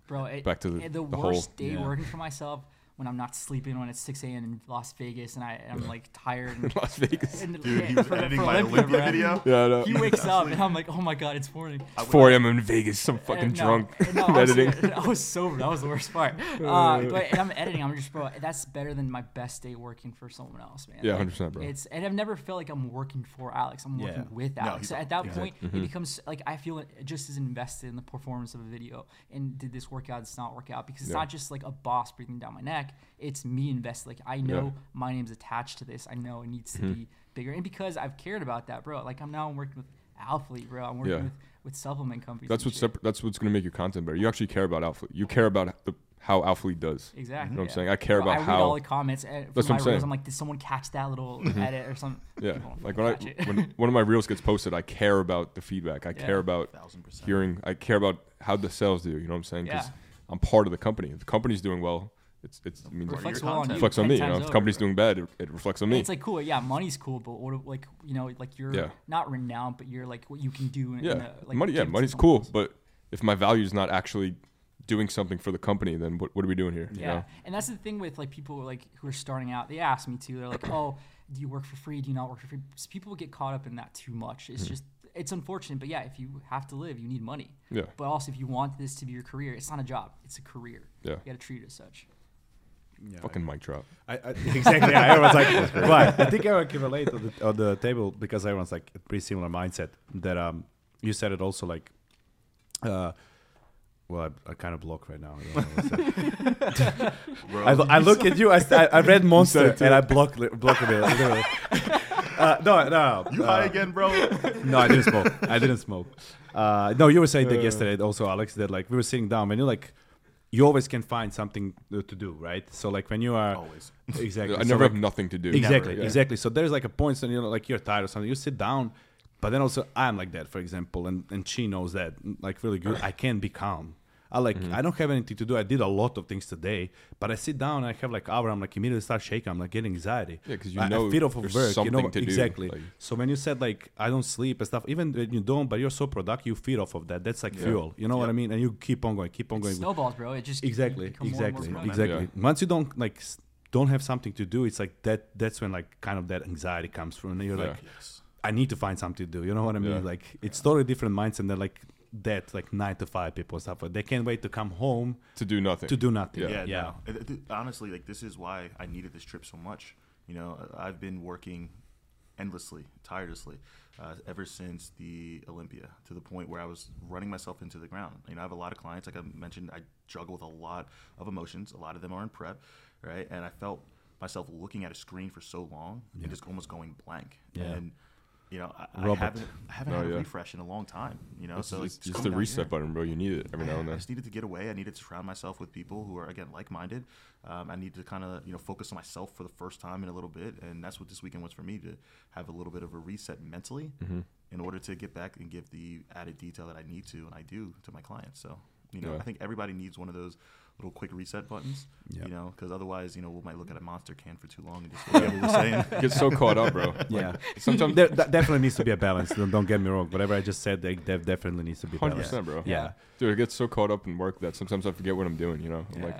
bro, it, back to the, the, the worst hole. day Yeah. working for myself when I'm not sleeping when it's 6 a.m. in Las Vegas and I I'm like tired. *laughs* And, Las Vegas. and- Dude, yeah, *laughs* he was for- editing for my Olympia, Olympia video. Yeah, I know. He wakes up and I'm like, oh my god, it's morning. I 4 a.m. in Vegas. I'm fucking And no, drunk. and no, *laughs* I'm I was, editing. I was sober. That was the worst part. Uh, but I'm editing. I'm just bro. That's better than my best day working for someone else, man. Yeah, Like, 100%, bro. It's and I've never felt like I'm working for Alex. I'm working Yeah. with No, Alex. At that exactly. point, Mm-hmm. it becomes like I feel just as invested in the performance of a video. And did this work out? Does not work out because it's Yeah. not just like a boss breathing down my neck. It's me invested. Like I know Yeah. Mm-hmm. my name's attached to this. I know it needs to be bigger. And because I've cared about that, bro. Like I'm now I'm working with Alphalete, bro. I'm working Yeah. with with supplement companies. That's what's separ- that's what's gonna make your content better. You actually care about Alpha. You care about the how Alphalete does. Exactly. You know what I'm saying? I care Bro, about I read how- all the comments. And That's what for my I'm saying. reels, I'm like, did someone catch that little edit or something? Yeah, like when I when one of my reels gets posted, I care about the feedback. I Yeah. care about hearing. I care about how the sales do. You know what I'm saying? Because Yeah. I'm part of the company. If the company's doing well, it's it's it means Reflects reflects well on you. reflects on me. You know, if the company's doing bad, it, it reflects on And me. It's like cool, yeah, money's cool, but what like you know, like you're Yeah. not renowned, but you're like what you can do. In, yeah, in a, like money. Yeah, money's cool, else. but if my value is not actually doing something for the company, then what, what are we doing here? you Yeah, know? and that's the thing with like people like who are starting out. They ask me too. They're like, "Oh, do you work for free? Do you not work for free?" So people get caught up in that too much. Mm-hmm. It's just it's unfortunate, but yeah, if you have to live, you need money. Yeah. But also, if you want this to be your career, it's not a job; it's a career. Yeah. You got to treat it as such. Yeah, Fucking mic drop. I, I, *laughs* exactly. Yeah, everyone's like, *laughs* right. I think everyone can relate on the, on the table because everyone's like a pretty similar mindset. That um, you said it also like, uh, well, I, I kind of block right now. I, don't know what's that. Bro, *laughs* I, I look at you. I, I read Monster and I block li- block a bit. Uh, no, no, no. you uh, high again, bro? no, I didn't smoke. I didn't smoke. Uh, no, you were saying that yesterday also, Alex, that like we were sitting down when you're like, you always can find something to to do, right? So like when you are Always. *laughs* exactly, I so, never like, have nothing to do. Exactly, Yeah. exactly. So there's like a point when you know, like you're tired or something, you sit down, but then also I'm like that, for example, and and she knows that, like really good. *clears throat* I can't be calm. I like Mm-hmm. I don't have anything to do. I did a lot of things today, but I sit down. and I have like hour. I'm like immediately start shaking. I'm like getting anxiety. Yeah, because you I, know I feed off of work. You know something to do, exactly. like- so when you said like I don't sleep and stuff, even when you don't, but you're so productive, you feed off of that. That's like Yeah. fuel. You know what I mean? And you keep on going, keep on It going. snowballs, bro. It just you Exactly, more more exactly, productive. exactly. Once you don't like don't have something to do, it's like that. That's when like kind of that anxiety comes from. And you're Yeah. like, Yes. I need to find something to do. You know what I mean? Yeah. Like it's totally different mindset than like that, like nine to five people and stuff. They can't wait to come home To do nothing. to do nothing. Yeah. Yeah, yeah. no. It- it- honestly, like this is why I needed this trip so much. You know, I- I've been working endlessly, tirelessly, uh, ever since the Olympia, to the point where I was running myself into the ground. You know, I have a lot of clients, like I mentioned, I juggle with a lot of emotions. A lot of them are in prep, right? And I felt myself looking at a screen for so long and just almost going blank. Yeah. And you know, I, I haven't, I haven't Oh, had a yeah. refresh in a long time. You know, It's so just, it's just the reset here. button, bro. You need it every now and then. I just needed to get away. I needed to surround myself with people who are again like-minded. Um, I needed to kind of you know focus on myself for the first time in a little bit, and that's what this weekend was for me to have a little bit of a reset mentally Mm-hmm. in order to get back and give the added detail that I need to and I do to my clients. So you know, Yeah. I think everybody needs one of those little quick reset buttons. Yeah. You know, because otherwise, you know, we might look at a monster can for too long and just *laughs* forget what we're saying. Get so caught up, bro. Yeah. Sometimes, there, that definitely needs to be a balance. Don't, don't get me wrong. Whatever I just said, there, there definitely needs to be a hundred percent, bro. Yeah. Dude, I get so caught up in work that sometimes I forget what I'm doing. You know, I'm like,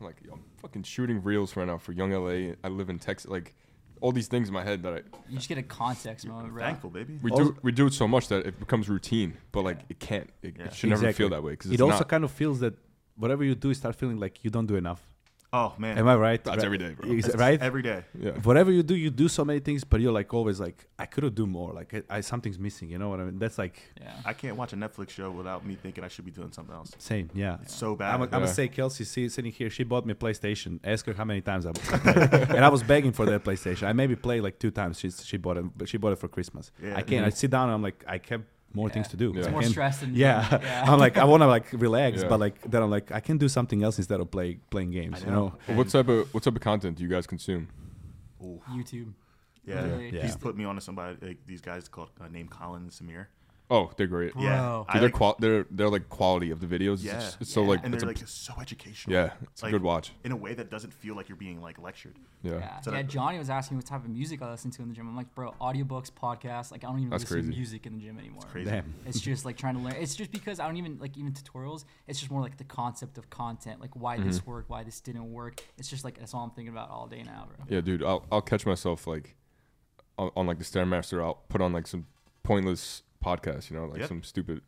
I'm like, yo, I'm fucking shooting reels right now for Young LA. I live in Texas. Like, all these things in my head that I You just get a context moment, bro. Thankful, baby. we Also- do we do it so much that it becomes routine. But like, it can't. It, Yeah. it should never feel that way because It it's also not. kind of feels that whatever you do, you start feeling like you don't do enough. Oh man, Am I right? That's Right. every day, bro. Ex- right? Every day. yeah. Whatever you do, you do so many things, but you're like always like, I could have do more. Like I, I something's missing. You know what I mean? That's like Yeah. I can't watch a Netflix show without me thinking I should be doing something else. same. Yeah. It's so bad. I'm, I'm gonna Yeah. say Kelsey see, sitting here. She bought me a PlayStation. Ask her how many times I bought it. *laughs* and I was begging for that PlayStation. I maybe played like two times. She she bought it, but she bought it for Christmas. Yeah. I can't. I sit down. and I'm like, I have more Yeah. things to do. Yeah. It's I more can't- stress than Yeah. yeah. *laughs* I'm like, I want to like relax, Yeah. but like then I'm like, I can do something else instead of play playing games. I You know? But what type of what type of content do you guys consume? Ooh. YouTube. Yeah, Really. Yeah. he's put me onto somebody like these guys called uh, named Colin Samir. Oh, they're great. Bro. Yeah, Dude, they're, qual- they're they're like quality of the videos. Yeah. It's, it's so Yeah. like and it's they're a, like so educational. yeah, it's like, a good watch. in a way that doesn't feel like you're being like lectured. Yeah. Yeah. So yeah, that- Johnny was asking me what type of music I listen to in the gym. I'm like, bro, audiobooks, podcasts. Like, I don't even That's listen to music in the gym anymore. Crazy. Damn. It's just like trying to learn. It's just because I don't even like even tutorials. It's just more like the concept of content, like why this Mm-hmm. worked, why this didn't work. It's just like that's all I'm thinking about all day now, bro. Yeah, dude, I'll I'll catch myself like on, on like the Stairmaster. I'll put on like some pointless podcast, you know, like Yep. some stupid.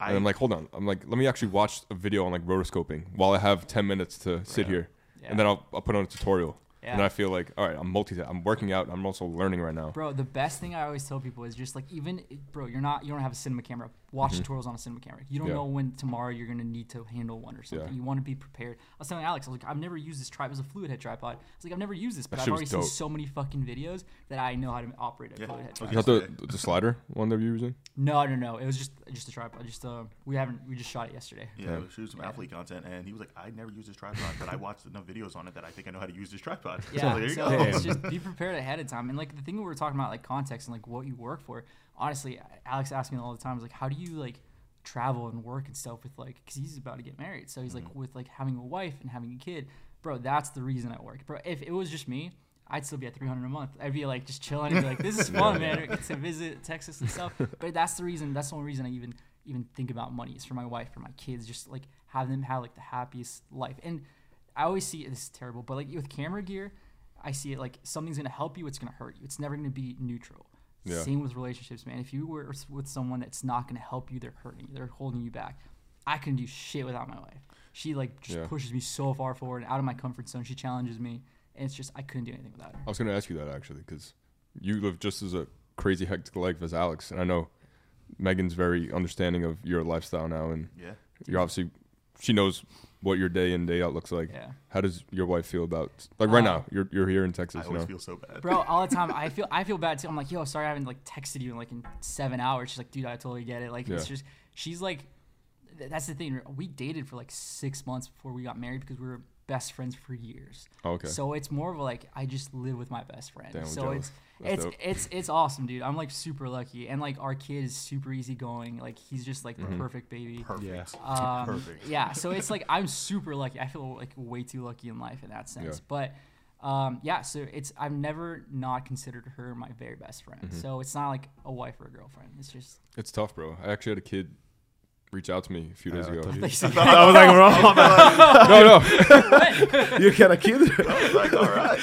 I, and I'm like, hold on. I'm like, let me actually watch a video on like rotoscoping while I have 10 minutes to sit Yeah. here, Yeah. and then I'll I'll put on a tutorial, Yeah. and I feel like, all right, I'm multi. I'm working out. I'm also learning right now. Bro, the best thing I always tell people is just like even bro, you're not you don't have a cinema camera. Watch tutorials on a cinema camera. You don't Mm-hmm. Yeah. know when tomorrow you're gonna need to handle one or something. Yeah. You want to be prepared. I was telling Alex, I was like, I've never used this tripod. It was a fluid head tripod. I was like, I've never used this, but That I've already seen so many fucking videos that I know how to operate a Yeah. fluid head Okay. Is tripod. that the the slider one that you're using? No, no, no. It was just just a tripod. Just uh, we haven't we just shot it yesterday. yeah, Yeah. we shoot some Yeah. athlete content, and he was like, I never used this tripod, but I watched enough videos on it that I think I know how to use this tripod. *laughs* So Yeah, there you so go. it's *laughs* just be prepared ahead of time. And like the thing we were talking about, like context and like what you work for. Honestly, Alex asks me all the time, is like, how do you like travel and work and stuff with like, because he's about to get married, so he's like Mm-hmm. with like having a wife and having a kid. bro, that's the reason I work, bro. If it was just me, I'd still be at 300 a month. I'd be like just chilling and be like, this is *laughs* fun, man. I get to visit Texas and stuff. But that's the reason. That's the only reason I even even think about money is for my wife, for my kids, just like have them have like the happiest life. And I always see this is terrible, but like with camera gear, I see it like something's gonna help you, it's gonna hurt you. It's never gonna be neutral. Yeah. Same with relationships, man. If you were with someone that's not gonna help you, they're hurting you, they're holding you back. I couldn't do shit without my wife. She like just Yeah. pushes me so far forward and out of my comfort zone. She challenges me, and it's just I couldn't do anything without her. I was going to ask you that actually because you live just as a crazy hectic life as Alex, and I know Megan's very understanding of your lifestyle now, and Yeah. you're obviously she knows what your day in day out looks like. Yeah. How does your wife feel about like right Uh, now? You're you're here in I Texas, you always know. feel so bad. bro all the time i *laughs* feel i feel bad too i'm like yo sorry i haven't like texted you in like in seven hours she's like dude i totally get it like it's just she's like th- that's the thing we dated for like six months before we got married because we were best friends for years Oh, okay. so it's more of like i just live with my best friend Damn, so jealous. it's That's it's dope. it's it's awesome dude i'm like super lucky and like our kid is super easygoing like he's just like Mm-hmm. the perfect baby Perfect. um, Perfect. Yeah, so it's like I'm super lucky. I feel like way too lucky in life in that sense. Yeah. But um, yeah, so it's I've never not considered her my very best friend. Mm-hmm. So it's not like a wife or a girlfriend. It's just It's tough, bro. I actually had a kid reach out to me a few days ago. I Like, I was like, *laughs* wrong. *laughs* no, no. *laughs* you got a kid. like, all right.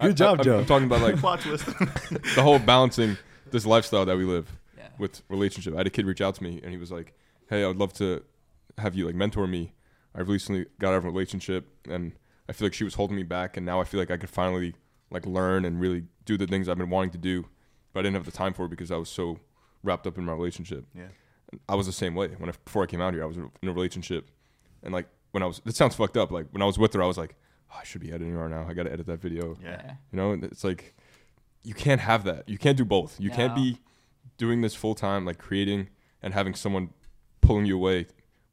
Good job, I, Joe. I'm talking about like Plot twist. the whole balancing this lifestyle that we live yeah. with relationship. I had a kid reach out to me and he was like, "Hey, I would love to have you like mentor me. I've recently got out of a relationship and I feel like she was holding me back, and now I feel like I could finally like learn and really do the things I've been wanting to do, but I didn't have the time for it because I was so wrapped up in my relationship. yeah. I was the same way when I, before I came out here. I was in a relationship, and like when I was, it sounds fucked up. Like when I was with her, I was like, oh, I should be editing right now. I got to edit that video. Yeah. You know, and it's like you can't have that. You can't do both. You can't be doing this full time, like creating and having someone pulling you away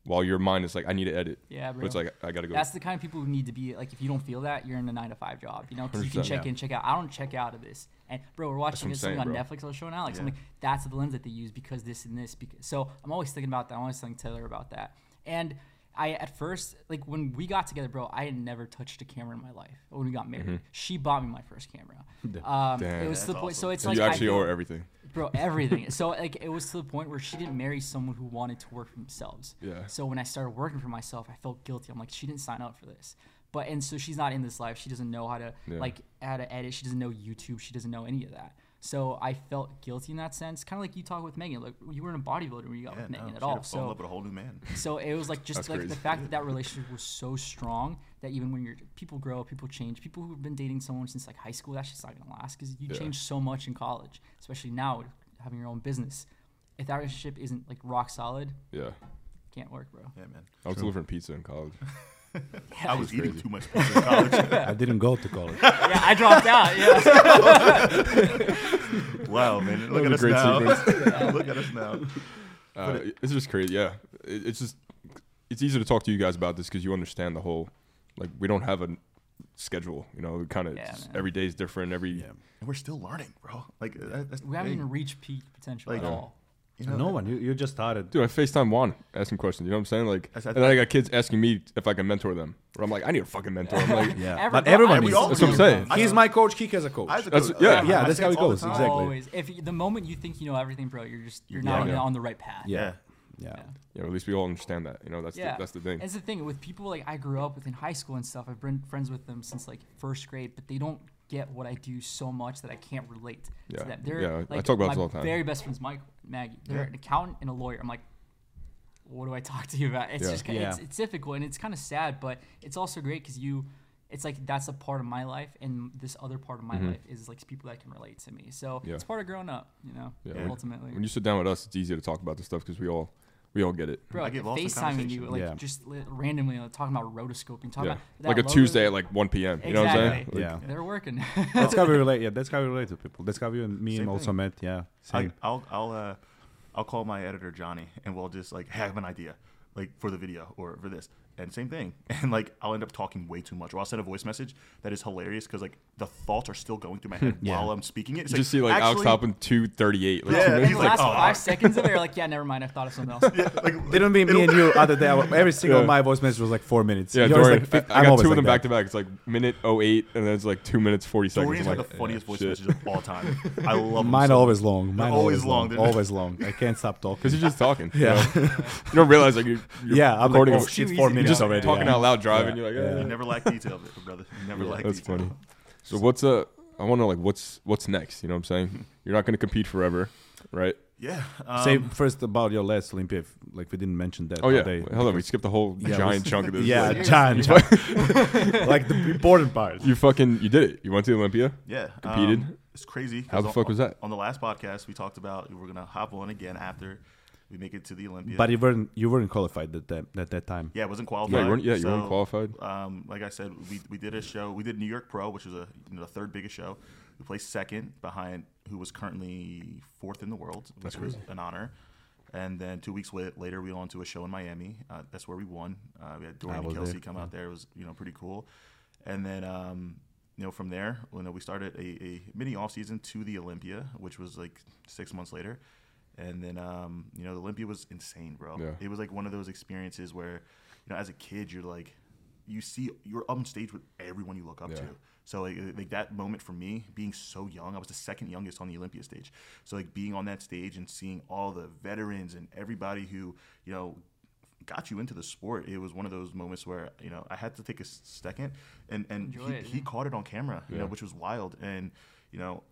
while your mind is like, I need to edit. Yeah, bro. But it's like I gotta go. That's the kind of people who need to be like. If you don't feel that, you're in a nine to five job. You know, 'cause you can check Yeah. in, check out. I don't check out of this. And bro, we're watching this something saying, on bro. Netflix. I was showing Alex. Yeah. I'm like, that's the lens that they use because this and this. Because so I'm always thinking about that. I'm always telling Taylor about that. And I at first like when we got together, bro. I had never touched a camera in my life. When we got married, she bought me my first camera. *laughs* Um, Damn. it was to the That's point. So it's So like you I actually feel- owe her everything. bro everything *laughs* so like it was to the point where she didn't marry someone who wanted to work for themselves Yeah. so when i started working for myself i felt guilty i'm like she didn't sign up for this but and so she's not in this life she doesn't know how to Yeah. like how to edit she doesn't know youtube she doesn't know any of that so i felt guilty in that sense kind of like you talk with megan like you weren't a bodybuilder when you got Yeah, with no, megan at all had to fall in so love with a whole new man. *laughs* so it was like just That's like the crazy. fact that that relationship was so strong that even when you're people grow, people change. People who've been dating someone since like high school, that's just not gonna last because you Yeah. change so much in college, especially now having your own business. If that relationship isn't like rock solid, Yeah. can't work, bro. Yeah, man. I was delivering pizza in college. *laughs* I was eating crazy. too much pizza in college. *laughs* I didn't go to college. yeah, I dropped out. Yeah, *laughs* wow, man. Look That at was us a great now. *laughs* Look at us now. Uh, it's just crazy. Yeah, it, it's just it's easy to talk to you guys about this because you understand the whole like we don't have a schedule. You know, we kind of Yeah, man. every day is different. Every Yeah. And we're still learning, bro. Like that, that's we haven't thing. even reached peak potential Like, at uh, all. You know, No one. You, you just started. dude, I Facetime Juan asking questions. You know what I'm saying? Like, I said and then I got kids asking me if I can mentor them. Or I'm like, I need a fucking mentor. I'm like, *laughs* Yeah, Every- but everyone I- needs. all That's what I'm do. saying. He's my coach. Kik has a coach. I was a That's- coach. yeah. Yeah, I that's say how it all the goes, time. exactly. Always. If you, the moment you think you know everything, bro, you're just you're not even Yeah. on the right path. Yeah. Yeah. Yeah. yeah, at least we all understand that. You know, that's Yeah. the, that's the thing. It's the thing with people like I grew up with in high school and stuff. I've been friends with them since like first grade, but they don't get what I do so much that I can't relate Yeah. to them. They're Yeah, I talk about my all the time. very best friends, Mike, Maggie. They're Yeah. an accountant and a lawyer. I'm like, what do I *laughs* talk to you about? It's Yeah. just yeah. It's, it's difficult and it's kind of sad, but it's also great because you. It's like that's a part of my life, and this other part of my Mhm. life is like people that can relate to me. So Yeah. it's part of growing up, you know. Yeah. Ultimately, When you sit down with us, it's easier to talk about this stuff because we all we all get it. bro, I get lost in FaceTiming you like Yeah. just li- randomly like, talking about rotoscoping, talking Yeah, about that like a logo- Tuesday at like 1 p.m. You know what I'm saying? Exactly. Like, Yeah. They're working. That's how we *laughs* relate. Yeah, that's how we relate to people. That's how we and me Same and also thing. met. Yeah. I, Same. I'll I'll uh, I'll call my editor Johnny, and we'll just like have an idea, like for the video or for this, and same thing. *laughs* And like I'll end up talking way too much, or I'll send a voice message that is hilarious because like the thoughts are still going through my head *laughs* Yeah. while I'm speaking it. It's You just see like Alex actually- Toplyn two thirty eight. Like, Yeah, two he's minutes. the like, last oh, five I- seconds of it, you're like, yeah, never mind. I thought of something else. *laughs* like, Didn't mean me and you other day. Every single Yeah. my voice message was like four minutes. Yeah, Yours Dorian, like fif- I, I I'm got always two of them back to back. It's like minute 08 and then it's like two minutes forty seconds. Dorian's I'm like the yeah, funniest voice shit. messages of all time. I love them Mine so always long. Mine always always long, long. Always long. I can't stop talking. Because you're just talking. you Yeah. you don't realize like you're, you're yeah, I'm recording oh a- shit, four minutes just already. talking yeah. out loud driving. Yeah, You're like, yeah. eh. You never lack detail, brother. You never Yeah, lack that's detail. funny. *laughs* So what's uh I want to know like what's what's next? You know what I'm saying? You're not going to compete forever, right? Yeah. Um, Say first about your last Olympia. if- Like we didn't mention that. Oh yeah. They, Wait, hold on, we skipped the whole Yeah, giant we- chunk of *laughs* this. yeah, Like, giant, giant. *laughs* like the important part. you fucking you did it. You went to Olympia. Yeah. Competed? um, it's crazy. How the on- fuck was that? On the last podcast, we talked about we are gonna hop on again after we make it to the Olympia. But you weren't you weren't qualified at that at that time. yeah, it wasn't qualified. Yeah, you weren't, yeah, you weren't qualified. Um, like I said, we, we did a show. We did New York Pro, which was a you know the third biggest show. We placed second behind who was currently fourth in the world, which That's was an honor. And then two weeks later, we went on to a show in Miami. Uh, that's where we won. Uh, we had Dorian and Kelsey there, come out there. It was you know pretty cool. And then um, you know from there, you know, we started a, a mini off season to the Olympia, which was like six months later. And then um, you know the Olympia was insane, bro. Yeah. It was like one of those experiences where you know as a kid you're like you see you're on stage with everyone you look up Yeah. to. So like, like that moment for me, being so young, I was the second youngest on the Olympia stage. So like being on that stage and seeing all the veterans and everybody who you know got you into the sport, it was one of those moments where you know I had to take a second and and he, it, he yeah. caught it on camera, you know, which was wild. And you know,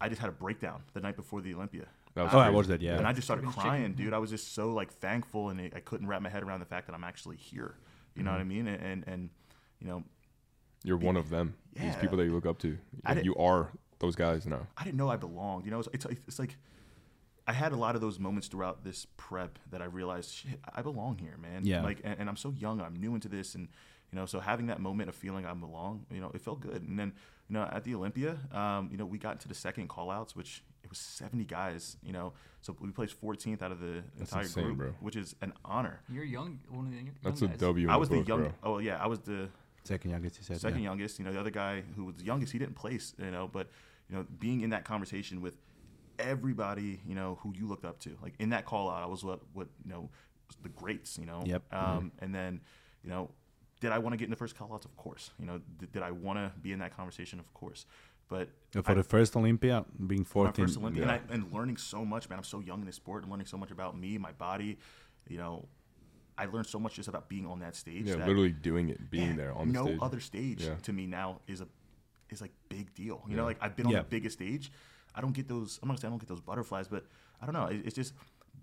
I just had a breakdown the night before the Olympia. That was Oh, I crazy. watched that. Yeah. And I just started crying, dude. I was just so like thankful, and I I couldn't wrap my head around the fact that I'm actually here. You know what I Mm-hmm. mean? And, and and you know, You're one of them. These people that you look up to. I Like, you are those guys now. I didn't know I belonged. You know, it's, it's it's like I had a lot of those moments throughout this prep that I realized, shit, I belong here, man. Yeah. Like, and, and I'm so young, I'm new into this, and you know, so having that moment of feeling I belong, you know, it felt good. And then, you know, at the Olympia, um, you know, we got into the second call outs, which it was 70 guys, you know, so we placed 14th out of the That's entire insane, group, bro. which is an honor. You're young. One of the young That's a guys. W. in I was the book, young. bro. Oh yeah, I was the Second youngest, he said. second yeah. youngest. You know, the other guy who was the youngest, he didn't place. You know, but you know, being in that conversation with everybody, you know, who you looked up to, like in that call out, I was what what you know, the greats. You know. Yep. Um, and then, you know, did I want to get in the first call outs? Of course. You know, did, did I want to be in that conversation? Of course. But For I- the first Olympia, being my 14. first Olympia, yeah. and, I, and learning so much, man. I'm so young in this sport, and learning so much about me, my body. You know, I learned so much just about being on that stage. Yeah, that, literally doing it, being there on the no stage. other stage Yeah. to me now is a is like big deal. You Yeah. know, like I've been on the biggest stage. I don't get those. I'm not gonna say I don't get those butterflies, but I don't know. It, it's just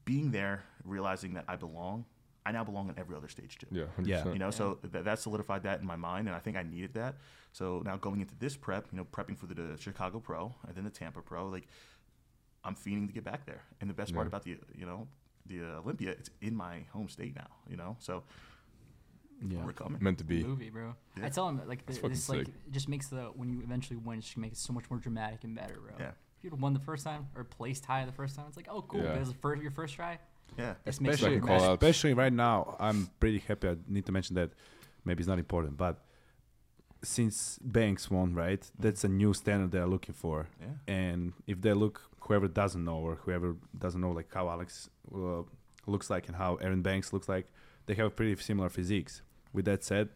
being there, realizing that I belong. I now belong on every other stage too. Yeah, 100%. Yeah. You know, Yeah. so th- that solidified that in my mind, and I think I needed that. So now going into this prep, you know, prepping for the, the Chicago Pro and then the Tampa Pro, like I'm fiending to get back there. And the best part about the you know the uh, Olympia, it's in my home state now. You know, so Yeah. we're coming. meant to be. movie, bro. Yeah. I tell him like That's th- fucking this like sick. it just makes the when you eventually win, it just make it so much more dramatic and better, bro. Yeah. If you'd have won the first time or placed high the first time, it's like, oh cool, Yeah. but it was the first, your first try. Yeah. This Especially, it Second dramatic. call-outs. especially right now, I'm pretty happy. I need to mention that. Maybe it's not important, but since Banks won, right, that's a new standard they're looking for. Yeah. And if they look, whoever doesn't know or whoever doesn't know, like how Alex uh, looks like and how Erin Banks looks like, they have pretty similar physiques. With that said,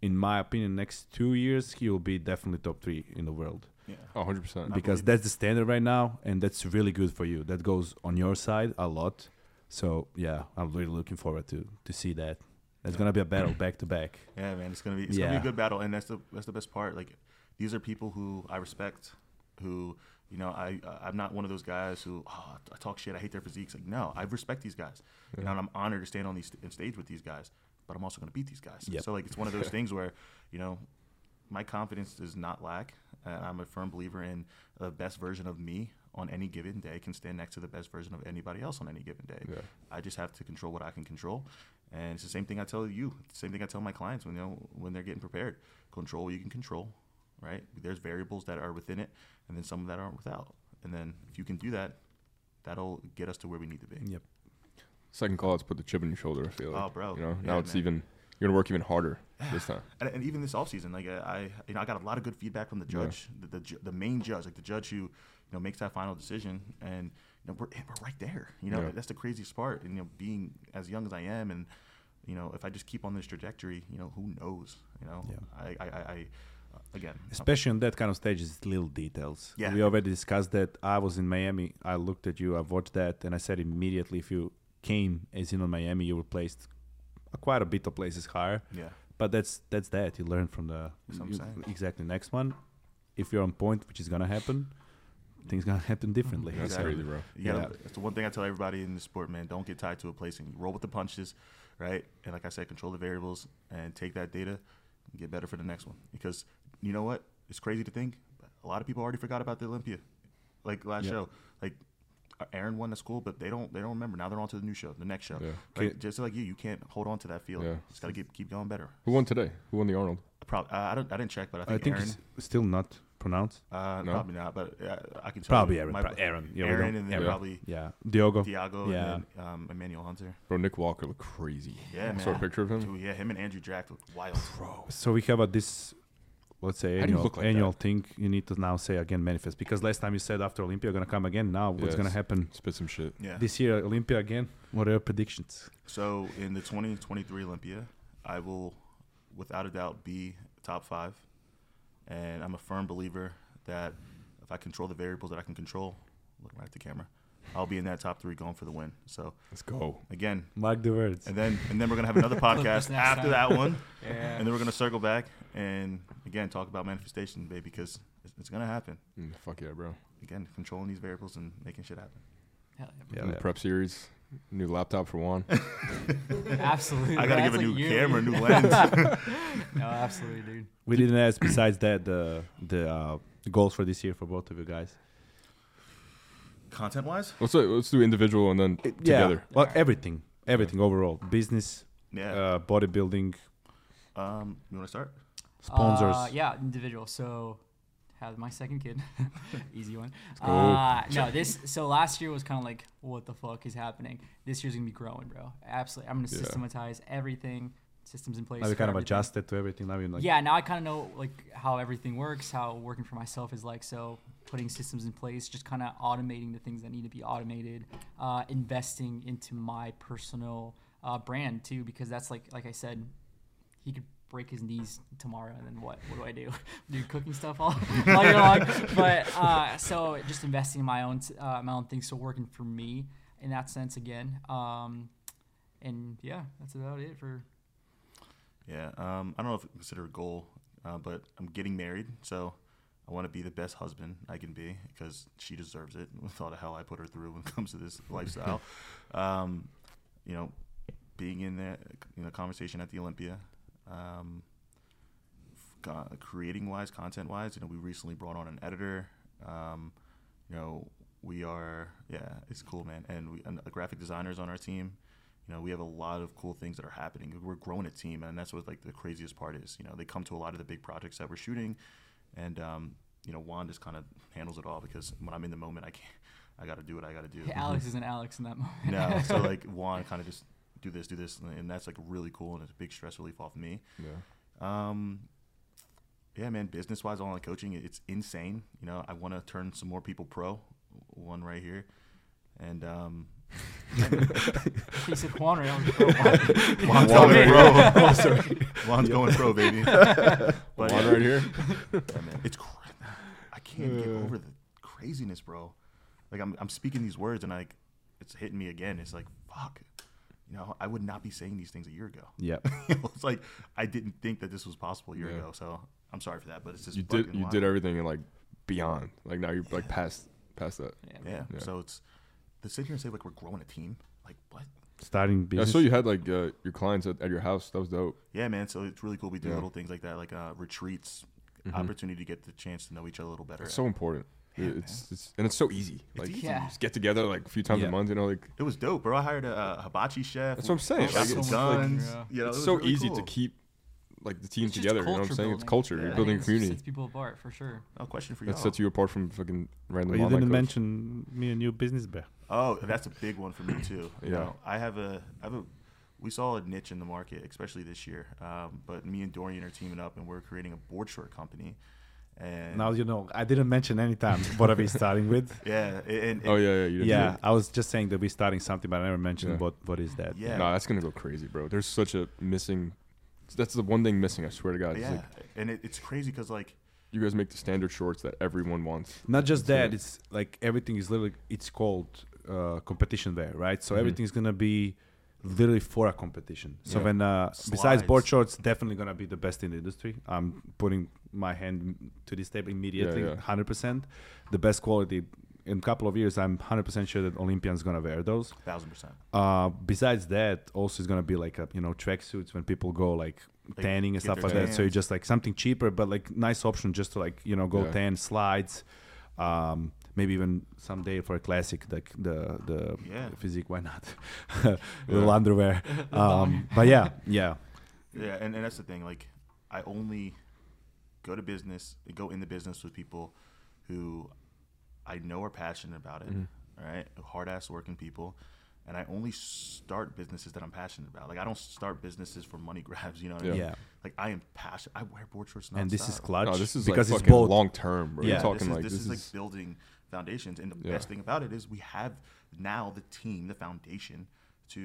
in my opinion, next two years he will be definitely top three in the world Yeah. Oh, 100%. Because that's the standard right now, and that's really good for you. That goes on your side a lot. So yeah, I'm really looking forward to to see that. That's gonna be a battle back to back. *clears throat* Yeah, man, it's gonna be it's gonna be a good battle, and that's the that's the best part. Like, these are people who I respect, who you know I I'm not one of those guys who oh, I talk shit. I hate their physiques. Like, no, I respect these guys, you know, and I'm honored to stand on these in stage with these guys. But I'm also gonna beat these guys. Yep. So like, it's one of those *laughs* things where, you know, my confidence does not lack. Uh, I'm a firm believer in the best version of me on any given day can stand next to the best version of anybody else on any given day. Yeah. I just have to control what I can control. And it's the same thing I tell you. Same thing I tell my clients when you know when they're getting prepared. Control what you can control, right? There's variables that are within it, and then some that aren't without. And then if you can do that, that'll get us to where we need to be. Yep. Second call outs put the chip on your shoulder, I feel oh, like. Oh, bro. You know, Yeah, now it's man. even You're gonna work even harder this time. *sighs* and, and even this offseason, like uh, I, you know, I got a lot of good feedback from the Yeah. judge, the, the the main judge, like the judge who, you know, makes that final decision, and you know, we're we're right there. You know, Yeah. that's the craziest part. And you know, being as young as I am, and you know, if I just keep on this trajectory, you know, who knows? You know, Yeah. I, I, I, I uh, again, Especially on that kind of stage, it's little details. Yeah. We already discussed that. I was in Miami. I looked at you. I watched that, and I said immediately, if you came as in on Miami, you were placed quite a bit of places higher. yeah, But that's that's that. You learn from the That's what I'm you- exactly next one. If you're on point, which is gonna happen, things gonna happen differently. That's Exactly. crazy, bro. You gotta, Yeah. That's the one thing I tell everybody in the sport, man. Don't get tied to a place and roll with the punches, right? And like I said, control the variables and take that data and get better for the next one. Because you know what? It's crazy to think, a lot of people already forgot about the Olympia, like last Yeah. show. Like Erin won the school, but they don't they don't remember. Now they're on to the new show, the next show. Yeah. Right? Okay. Just like you, you can't hold on to that feeling. Yeah. Just gotta keep keep going better. Who won today? Who won the Arnold? Prob- uh, I don't I didn't check, but I I think, think Erin. it's still not pronounced. Uh, No? Probably not, but uh, I can tell Probably you Erin. my- pro- Erin. Yeah, Erin, and then Yeah. probably Yeah, Diogo. Diago, Yeah. and then um, Emmanuel Hunter. Bro, Nick Walker looked crazy. Yeah, I man. saw a picture of him. Dude, yeah, him and Andrew Jacked look wild. Bro, So we have a this, let's say How do you annual look like annual that? thing. You need to now say again manifest because last time you said after Olympia you're gonna come again. Now what's gonna happen spit some shit. Yeah. this year Olympia again? What are your predictions? So in the 2023 Olympia, I will, without a doubt, be top five, and I'm a firm believer that if I control the variables that I can control, look right at the camera, I'll be in that top three going for the win. So Let's go. again, Mark the words. and then and then we're gonna have another *laughs* podcast after time. that one, *laughs* Yeah. and then we're gonna circle back and again talk about manifestation, baby, because it's, it's gonna happen. Mm, fuck yeah, bro. Again, controlling these variables and making shit happen. Hell Yeah, New yeah. prep series, new laptop for Juan. *laughs* yeah. Absolutely. I gotta That's give a new you. camera, new *laughs* lens. *laughs* No, absolutely, dude. We didn't ask besides that the the uh, goals for this year for both of you guys. Content wise, let's do, let's do individual and then together. Well, everything, everything overall, business, yeah. uh, bodybuilding, um, you want to start? Sponsors. Uh, yeah, individual. So, had my second kid. *laughs* Easy one. Uh, no, this. So last year was kind of like, what the fuck is happening? This year's gonna be growing, bro. Absolutely. I'm gonna Yeah. systematize everything. Systems in place. Now we kind of everything. adjusted to everything. Now like yeah, now I kind of know like how everything works, how working for myself is like. So putting systems in place, just kind of automating the things that need to be automated, uh, investing into my personal uh, brand too, because that's like like I said, he could break his knees tomorrow, and then what? What do I do? *laughs* do cooking stuff all, *laughs* all year long. But uh, so just investing in my own uh, my own things, so working for me in that sense again. Um, and yeah, that's about it for Yeah. Um, I don't know if I consider a goal, uh, but I'm getting married, so I want to be the best husband I can be because she deserves it *laughs* with all the hell I put her through when it comes to this lifestyle. Um, you know, being in that you know conversation at the Olympia, um, creating wise, content wise. You know, we recently brought on an editor. Um, you know, we are yeah, it's cool, man, and we and a graphic designers on our team. You know, we have a lot of cool things that are happening. We're growing a team, and that's what like the craziest part is. You know, they come to a lot of the big projects that we're shooting, and um, you know, Juan just kind of handles it all because when I'm in the moment, I can't. I got to do what I got to do. *laughs* Alex *laughs* isn't Alex in that moment. no, so like *laughs* Juan kind of just do this, do this, and that's like really cool and it's a big stress relief off me. Yeah. Um, yeah, man, business wise, online coaching, it's insane. You know, I want to turn some more people pro. One right here, and um, *laughs* he said Juan right? I was like, *laughs* oh, what? Juan's Juan going right pro. *laughs* Sorry. Juan's going pro, baby. But Juan yeah, right here. yeah, man, it's cra- I can't get over the craziness, bro. Like I'm, I'm speaking these words and like it's hitting me again. It's like fuck. You know, I would not be saying these things a year ago. yeah. *laughs* it's like I didn't think that this was possible a year Yeah. ago. So I'm sorry for that, but it's just You did you wild. did everything and like beyond. Like now you're like past past that. Yeah, Yeah. Yeah. So it's to sit here and say like we're growing a team. Like what? Starting Yeah, I business. saw you had like uh, your clients at, at your house. That was dope. Yeah, man. So it's really cool. We do Yeah. little things like that, like uh, retreats, Mhm. opportunity to get the chance to know each other a little better. It's so important. Yeah, it's, it's and it's so easy. Like easy. Yeah. just get together like a few times Yeah. a month. You know, like it was dope, bro. I hired a, uh hibachi chef. That's what I'm saying. Like, got it's guns. like- you know, it's was so really easy cool. to keep like the team It's together. You know what I'm culture saying? It's culture. Yeah. You're building a It community. sets people apart for sure. Oh, question for you. That sets you apart from fucking random. But you online didn't coach. mention me and new business bear. Oh, that's a big one for me too. *clears throat* You Yeah. know, I have a I have a we saw a niche in the market, especially this year. Um, but me and Dorian are teaming up, and we're creating a board short company. And Now you know. I didn't mention any time what are we *laughs* starting with. yeah, and, and Oh yeah, yeah. You didn't Yeah, I was just saying that we're starting something, but I never mentioned Yeah. what what is that. Yeah. No, that's gonna go crazy, bro. There's such a missing. That's the one thing missing. I swear to God. It's yeah, like and it, it's crazy because like you guys make the standard shorts that everyone wants. Not just that, it. it's like everything is literally it's called uh, competition there, right? So Mhm. everything's gonna be literally for a competition. So Yeah. when uh, besides board shorts, definitely gonna be the best in the industry. I'm putting my hand to this table immediately, yeah. hundred percent. The best quality. In a couple of years, I'm hundred percent sure that Olympians gonna wear those. thousand percent. Uh, besides that, also is gonna be like a, you know tracksuits when people go like Like, tanning and stuff like that. So you just like something cheaper, but like nice option just to like you know go Yeah. tan slides, um, maybe even someday for a classic like the the Yeah. physique. Why not? *laughs* Little underwear. *laughs* um, but yeah, yeah, Yeah, and, and that's the thing. Like, I only go to business, go in the business with people who I know are passionate about it. Mhm. All right, hard ass working people, and I only start businesses that I'm passionate about. Like, I don't start businesses for money *laughs* grabs. You know what I yeah. Like, I am passionate. I wear board shorts. And this is clutch No, this is because like it's both. long term, bro. Yeah. You're talking this is, like this, this is, is, like building foundations, and the Yeah. best thing about it is we have now the team, the foundation, to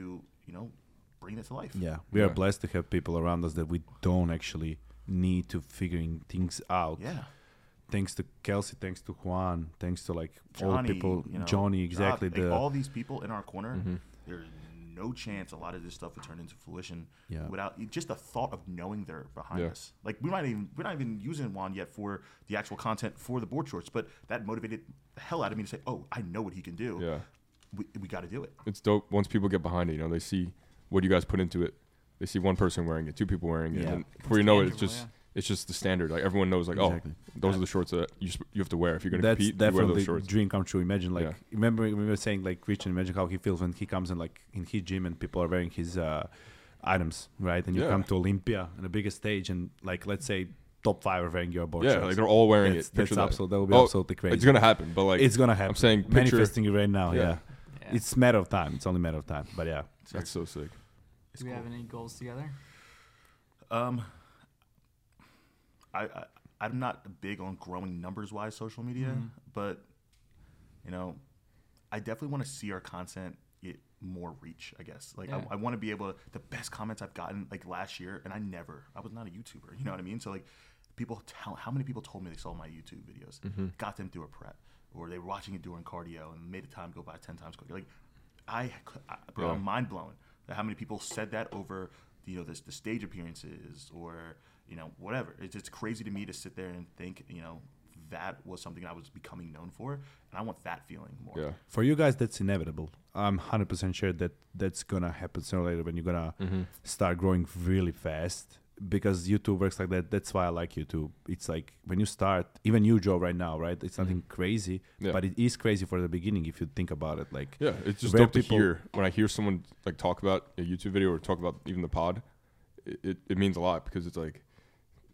you know bring it to life. Yeah, we are blessed to have people around us that we don't actually need to figuring things out. Yeah. Thanks to Kelsey, thanks to Juan, thanks to like all Johnny, the people, you know, Johnny, Job, exactly. like, the all these people in our corner, Mhm. there's no chance a lot of this stuff would turn into fruition Yeah. without just the thought of knowing they're behind Yeah. us. Like we might even we're not even using Juan yet for the actual content for the board shorts, but that motivated the hell out of me to say, "Oh, I know what he can do. yeah. We, we got to do it." It's dope once people get behind it. You know, they see what you guys put into it. They see one person wearing it, two people wearing it, Yeah. and before you know it, it's just. It's just the standard. Like everyone knows, like Exactly. oh, those are the shorts that you sp- you have to wear if you're gonna That's compete. You wear definitely those shorts. dream come true. Imagine like Yeah. remember we were saying like Christian. Imagine how he feels when he comes in like in his gym and people are wearing his uh, items, right? And you Yeah. come to Olympia on the biggest stage and like let's say top five are wearing your board Yeah, shorts. like they're all wearing that's, it. that's Picture that. absolute. That would be Oh, absolutely crazy. It's gonna happen, but like it's gonna happen. I'm saying, picture. manifesting it right now. Yeah. Yeah. Yeah. it's matter of time. It's only matter of time. But yeah, That's so sick. It's Do we cool. have any goals together? Um, I, I I'm not big on growing numbers wise social media, Mhm. but you know, I definitely want to see our content get more reach. I guess like Yeah. I, I want to be able to the best comments I've gotten like last year, and I never I was not a YouTuber. You know what I mean? So like people tell how many people told me they saw my YouTube videos, Mm-hmm. got them through a prep, or they were watching it during cardio and made the time go by ten times quicker. Like I, I bro, Yeah. I'm mind blown how many people said that over you know this the stage appearances or you know whatever. It's it's crazy to me to sit there and think you know that was something I was becoming known for, and I want that feeling more. Yeah. for you guys that's inevitable. I'm 100% sure that that's gonna happen sooner or later when you're gonna Mm-hmm. start growing really fast because YouTube works like that. That's why I like YouTube. It's like when you start, even you, Joe, right now, right? It's nothing crazy, Mm-hmm. Yeah. but it is crazy for the beginning if you think about it. Like, Yeah, it's just Where dope to hear when I hear someone like talk about a YouTube video or talk about even the pod. It, it, it means a lot because it's like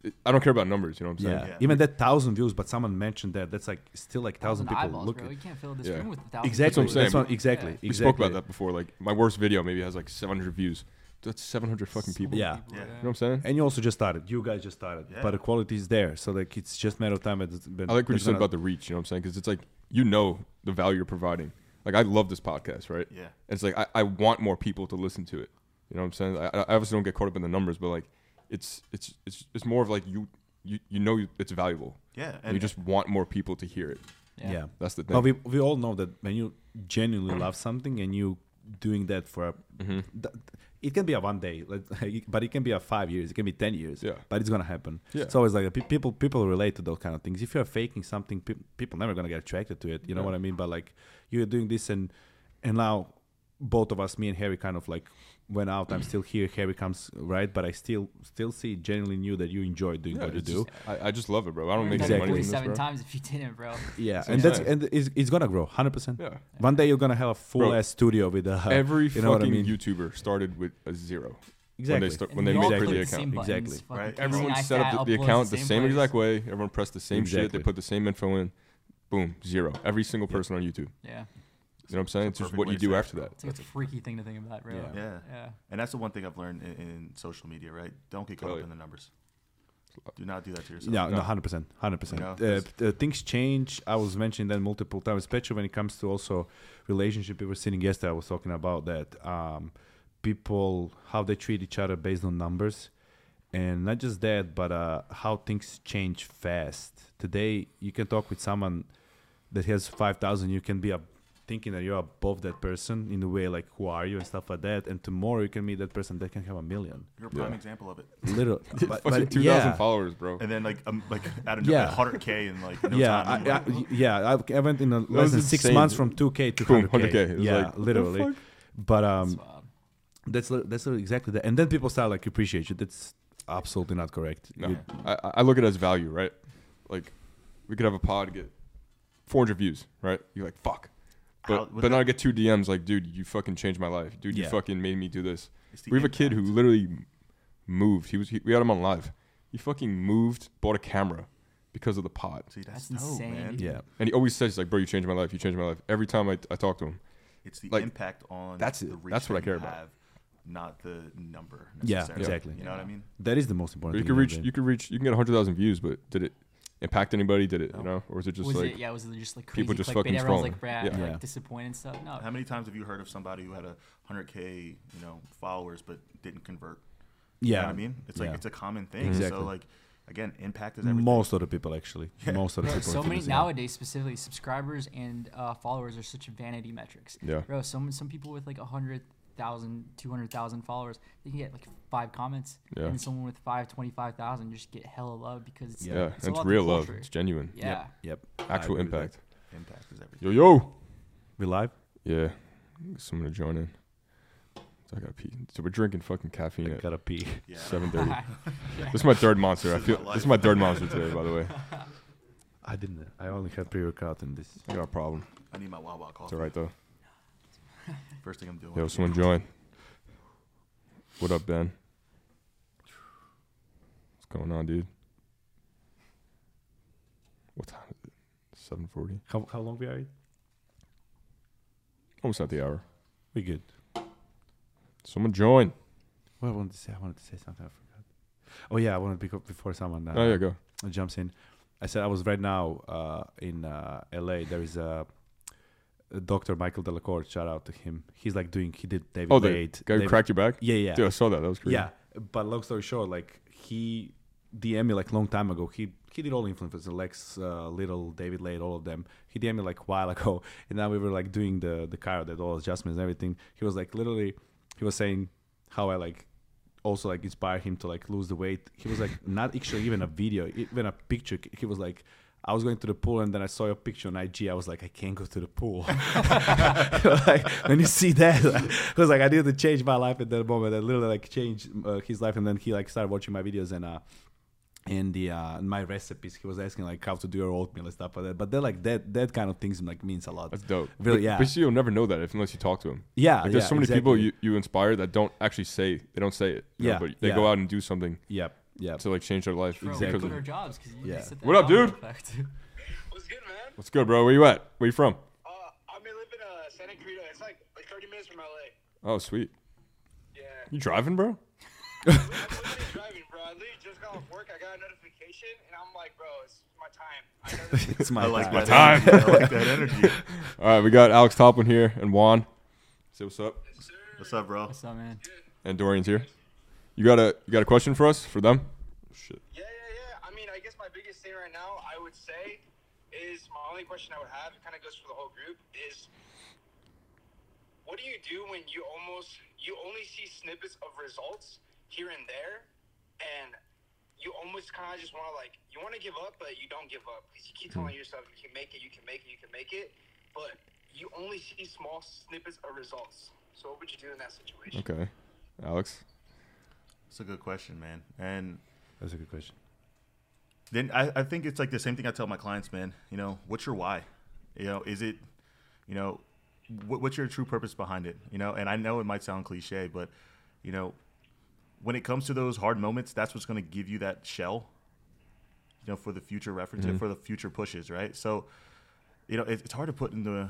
it, I don't care about numbers. You know what I'm yeah. saying? Yeah. even that thousand views, but someone mentioned that. That's like still like thousand people eyeballs, look. bro. You can't fill this Yeah. room with thousand. Exactly. That's what I'm That's what, exactly. Yeah. We spoke about that before. Like my worst video maybe has like 700 views. That's 700 fucking So people. many Yeah. Yeah. You know what I'm saying? And you also just started. You guys just started, Yeah. but the quality is there. So like it's just matter of time. It's been, I like what you it's said about the reach. You know what I'm saying? Because it's like you know the value you're providing. Like I love this podcast, right? Yeah. And it's like I, I want more people to listen to it. You know what I'm saying? I, I obviously don't get caught up in the numbers, but like it's it's it's it's more of like you you you know it's valuable. Yeah. And And you just want more people to hear it. yeah. That's the thing. But we we all know that when you genuinely love something and you doing that for a, Mhm. th- it can be a one day, like, *laughs* but it can be a five years. It can be ten years. Yeah. But it's gonna happen. Yeah. It's always like people people relate to those kind of things. If you're faking something, pe- people never gonna get attracted to it. You know Yeah. what I mean? But like you're doing this and and now both of us, me and Harry, kind of like went out. I'm still here. Harry comes right, but I still still see genuinely knew that you enjoy doing Yeah, what you do. just- I, I just love it, bro. I don't make Exactly. any money from this, times if you didn't, bro. Yeah, So and that's nice. and it's, it's gonna grow, hundred percent. Yeah. One day you're gonna have a full Bro, ass studio with a Every you know what I fucking mean? YouTuber started with a zero. exactly. start- And when they we made all their click the the account. same buttons, Exactly. Right. Everyone Neistat set up the, the account the same same exact way. Everyone pressed the same shit. They put the same info in. Boom, zero. Every single Yeah. person on YouTube. Yeah. You know what I'm saying? It's It's just what you do after it, that. It's like a freaky thing to think about, bro. Yeah. Yeah. Yeah. And that's the one thing I've learned in, in social media, right? Don't get caught Totally. up in the numbers. Do not do that to yourself. Yeah, no, No. hundred percent, hundred percent. You know, Uh, uh, Things change. I was mentioning that multiple times, especially when it comes to also relationship. We were sitting yesterday. I was talking about that. Um, people how they treat each other based on numbers, and not just that, but uh, how things change fast. Today, you can talk with someone that has five thousand. You can be a thinking that you're above that person in a way like who are you and stuff like that and tomorrow you can meet that person that can have a million You're a prime Yeah. example of it. literally *laughs* but, but 2,000 yeah followers, bro. And then like um, like at a Yeah. 100k in like no yeah, time. I, I, y- yeah. I, I went in a, less than six insane, months from 2k to Boom, 100k. 100K. Yeah, like, literally. But um, wild. that's that's li- exactly that. And then people start like appreciate you. That's absolutely not correct. No, You- I, I look at it as value, right? Like, we could have a pod get 400 views, right? You're like, fuck. How- But what- but now I get two DMs like, dude, you fucking changed my life. Dude, you fucking made me do this. We have a kid who literally moved. He was he, we had him on live. He fucking moved, bought a camera because of the pot. See, that's, That's dope, insane, man. yeah, And he always says he's like, bro, you changed my life. You changed my life. Every time I, I talk to him. It's the Like, impact on that's the it. reach That's what I that you care about. have, not the number. Yeah, necessarily. exactly. You know what I mean? that is the most important. you thing could in reach game. you can reach you can get 100,000 views, but did it impact anybody? Did it, you know? Or was it just was like it? Yeah, was it just like crazy people just clickbait? fucking Everyone's scrolling. like, brad, Yeah. Yeah. like disappointed and stuff. No, How many times have you heard of somebody who had a 100k, you know, followers but didn't convert? You yeah, know what I mean? It's like yeah. it's a common thing. Exactly. So like again, impact is everything. most of the people actually. Yeah. Most of the Bro, people. so many it's, nowadays, specifically subscribers and uh, followers are such vanity metrics. yeah. Bro, some some people with like 100,000, 200,000 followers, they can get like five comments. Yeah. And someone with five twenty five thousand just get hella love because it's, Yeah. Yeah, it's, it's about the real love. It's genuine. Yeah. Yep. I Actual agree with that. impact. Impact is everything. Yo yo. We live? Yeah. Someone to join in. So I gotta pee. So we're drinking fucking caffeine I at gotta pee. Yeah. *laughs* seven thirty. *laughs* This is my third monster. I This is feel this is my third monster today, by the way. *laughs* I didn't. I only had pre-workout in this. I got a problem. I need my Wawa It's coffee. alright though. *laughs* First thing I'm doing. Yo, someone join. What up, Ben? What's going on, dude? What time is it? Seven forty. How how long we are? Almost at the hour. We good. Someone join. What I wanted to say, I wanted to say something. I forgot. Oh yeah, I wanted to be before someone uh, oh yeah, go. jumps in. I said I was right now uh, in uh, LA. There is a, a Dr. Michael Delacour. Shout out to him. He's like doing. He did David Oh, the Wade. guy who cracked your back. Yeah, yeah, Dude, I saw that. That was crazy. yeah. But long story short, like he DM me like long time ago. He he did all influencers, Lex, uh, Little, David Laid, all of them. He DM me like a while ago, *laughs* and now we were like doing the the car, that all adjustments and everything. He was like literally, he was saying how I like also like inspire him to like lose the weight. He was like not *laughs* actually even a video, even a picture. He was like. I was going to the pool and then I saw your picture on IG. I was like, I can't go to the pool. *laughs* *laughs* like when you see that, *laughs* I was like, I needed to change my life at that moment. I literally like changed uh, his life, and then he like started watching my videos and uh, and the uh, my recipes. He was asking like how to do your oatmeal and stuff like that. But they're like that that kind of things like means a lot. That's dope. Really, but, yeah. But you'll never know that if unless you talk to him. yeah, Like, there's yeah, so many exactly. people you, you inspire that don't actually say they don't say it. you know, Yeah, but they yeah. go out and do something Yep, yep. to like change their life Bro, because Exactly. quit of our jobs because Yeah. just What up, dude? *laughs* What's good, man? What's good, bro? Where you at? Where you from? Uh, I may live in uh, Santa Clarita. It's like like 30 minutes from LA. Oh, sweet. Yeah. You driving, bro? *laughs* I'm *laughs* driving, bro. I literally just got off work. I got a notification, and I'm like, bro, it's my time. I know this it's my I like time. that. time. I like that energy. All right, we got Alex Toplyn here and Juan. Say what's up. is, sir. What's up, bro? What's up, man? And Dorian's here. You got a you got a question for us for them? Shit. Yeah, yeah, yeah. I mean, I guess my biggest thing right now, I would say, is my only question I would have. It kind of goes for the whole group. Is what do you do when you almost you only see snippets of results here and there, and you almost kind of just want to like you want to give up, but you don't give up because you keep telling hmm. yourself you can make it, you can make it, you can make it, but you only see small snippets of results. So what would you do in that situation? Okay. Alex. It's a good question, man. And That's a good question. then I, I think it's like the same thing I tell my clients, man. You know, what's your why? You know, is it, you know, what, what's your true purpose behind it? You know, and I know it might sound cliche, but you know, when it comes to those hard moments, that's what's going to give you that shell. You know, for the future reference, and mm-hmm. for the future pushes, right? So, you know, it, it's hard to put into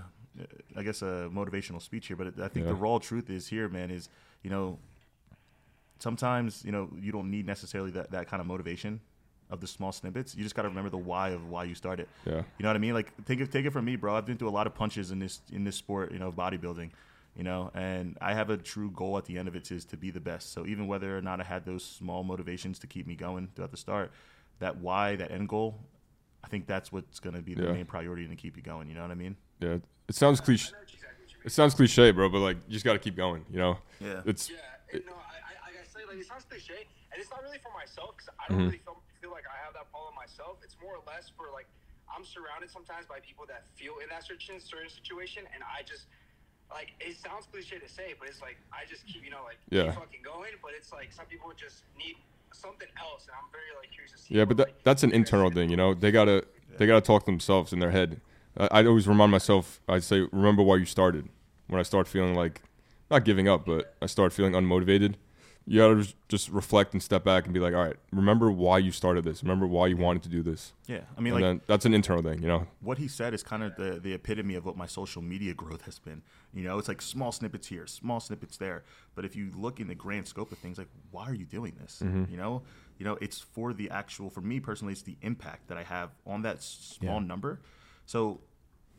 I guess a motivational speech here, but I think Yeah. the raw truth is here, man. Is you know, sometimes you know you don't need necessarily that that kind of motivation of the small snippets. You just got to remember the why of why you started. Yeah. You know what I mean? Like take it take it from me, bro. I've been through a lot of punches in this in this sport, you know, bodybuilding. You know, and I have a true goal at the end of it is to be the best. So even whether or not I had those small motivations to keep me going throughout the start, that why, that end goal, I think that's what's going to be the Yeah. main priority to keep you going. You know what I mean? Yeah. It sounds cliche. I know exactly what you mean. It sounds cliche, bro, but like you just got to keep going. You know. Yeah. It's Yeah, and no, I, I, like I say, like it sounds cliche, and it's not really for myself because I Mm-hmm. don't really feel, feel like I have that problem myself. It's more or less for like I'm surrounded sometimes by people that feel in that certain certain situation, and I just like it sounds cliche to say, but it's like I just keep you know like Yeah. keep fucking going. But it's like some people just need something else, and I'm very like curious to see. Yeah, but that, like, that's an internal thing, you know. They gotta they gotta talk to themselves in their head. I, I'd always remind myself. I'd say, remember why you started. When I start feeling like not giving up, but I start feeling unmotivated, you gotta just- just reflect and step back and be like, all right, remember why you started this. Remember why you wanted to do this. Yeah. I mean, and like that's an internal thing, you know. what he said is kind of the, the epitome of what my social media growth has been. You know, it's like small snippets here, small snippets there. But if you look in the grand scope of things, like why are you doing this? Mm-hmm. You know, you know, it's for the actual. For me personally, it's the impact that I have on that small Yeah. number. So,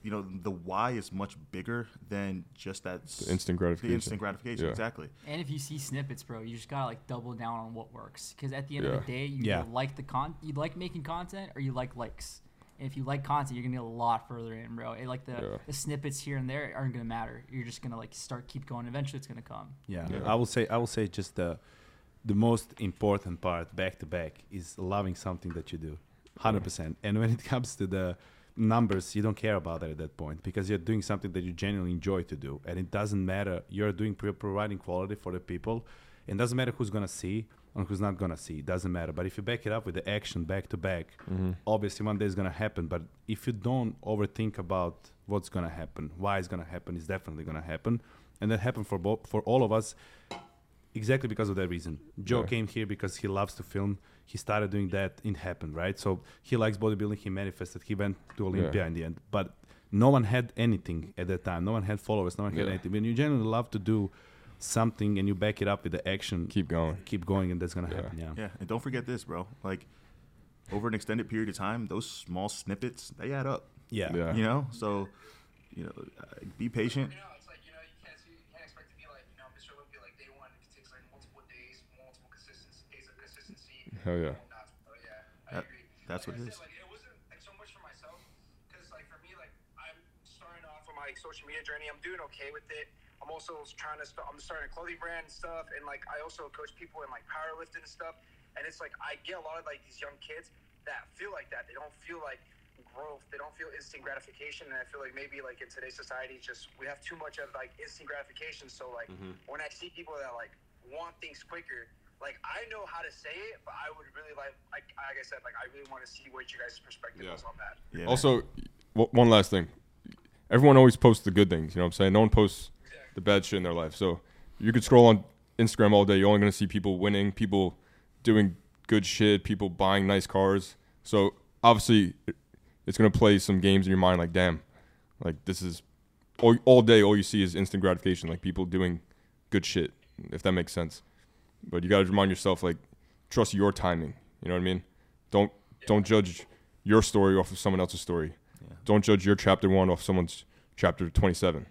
you know, the why is much bigger than just that s- instant gratification. The instant gratification, Yeah. exactly. And if you see snippets, bro, you just gotta like double down on what works. Because at the end Yeah. of the day, you Yeah. like the con, you like making content, or you like likes. And if you like content, you're gonna get a lot further in, bro. It, like the, Yeah. the snippets here and there aren't gonna matter. You're just gonna like start keep going. Eventually, it's gonna come. Yeah, Yeah. I will say I will say just the the most important part back to back is loving something that you do, hundred percent. And when it comes to the numbers, you don't care about that at that point because you're doing something that you genuinely enjoy to do, and it doesn't matter. You're doing pro- providing quality for the people. It doesn't matter who's gonna see and who's not gonna see. It doesn't matter. But if you back it up with the action back to back, mm-hmm. obviously one day is gonna happen. But if you don't overthink about what's gonna happen, why it's gonna happen, it's definitely gonna happen, and that happened for both for all of us exactly because of that reason. Joe Yeah. came here because he loves to film. He started doing that. It happened, right? So he likes bodybuilding. He manifested. He went to Olympia Yeah. in the end. But no one had anything at that time. No one had followers. No one had Yeah. anything. When you genuinely love to do something and you back it up with the action, Keep going. keep going, and that's gonna Yeah. happen. Yeah. Yeah, and don't forget this, bro. Like over an extended period of time, those small snippets they add up. Yeah. Yeah. You know, so you know, uh, be patient. Hell yeah. That's, oh yeah, I That- that's what I it. Like it wasn't like so much for myself, because like for me, like I'm starting off on my like, social media journey. I'm doing okay with it. I'm also trying to. Start, I'm starting a clothing brand and stuff, and like I also coach people in like powerlifting and stuff. And it's like I get a lot of like these young kids that feel like that. They don't feel like growth. They don't feel instant gratification. And I feel like maybe like in today's society, just we have too much of like instant gratification. So like mm-hmm. when I see people that like want things quicker, like I know how to say it, but I would really like like like I said, like I really want to see what you guys' perspective Yeah. was on that. Yeah. Also, w- one last thing. Everyone always posts the good things. You know what I'm saying? No one posts the bad shit in their life. So you could scroll on Instagram all day. You're only going to see people winning, people doing good shit, people buying nice cars. So obviously, it's going to play some games in your mind like, damn, like this is all, all day, all you see is instant gratification, like people doing good shit, if that makes sense. But you got to remind yourself, like, trust your timing. You know what I mean? Don't don't judge your story off of someone else's story. Yeah. Don't judge your chapter one off someone's chapter twenty seven.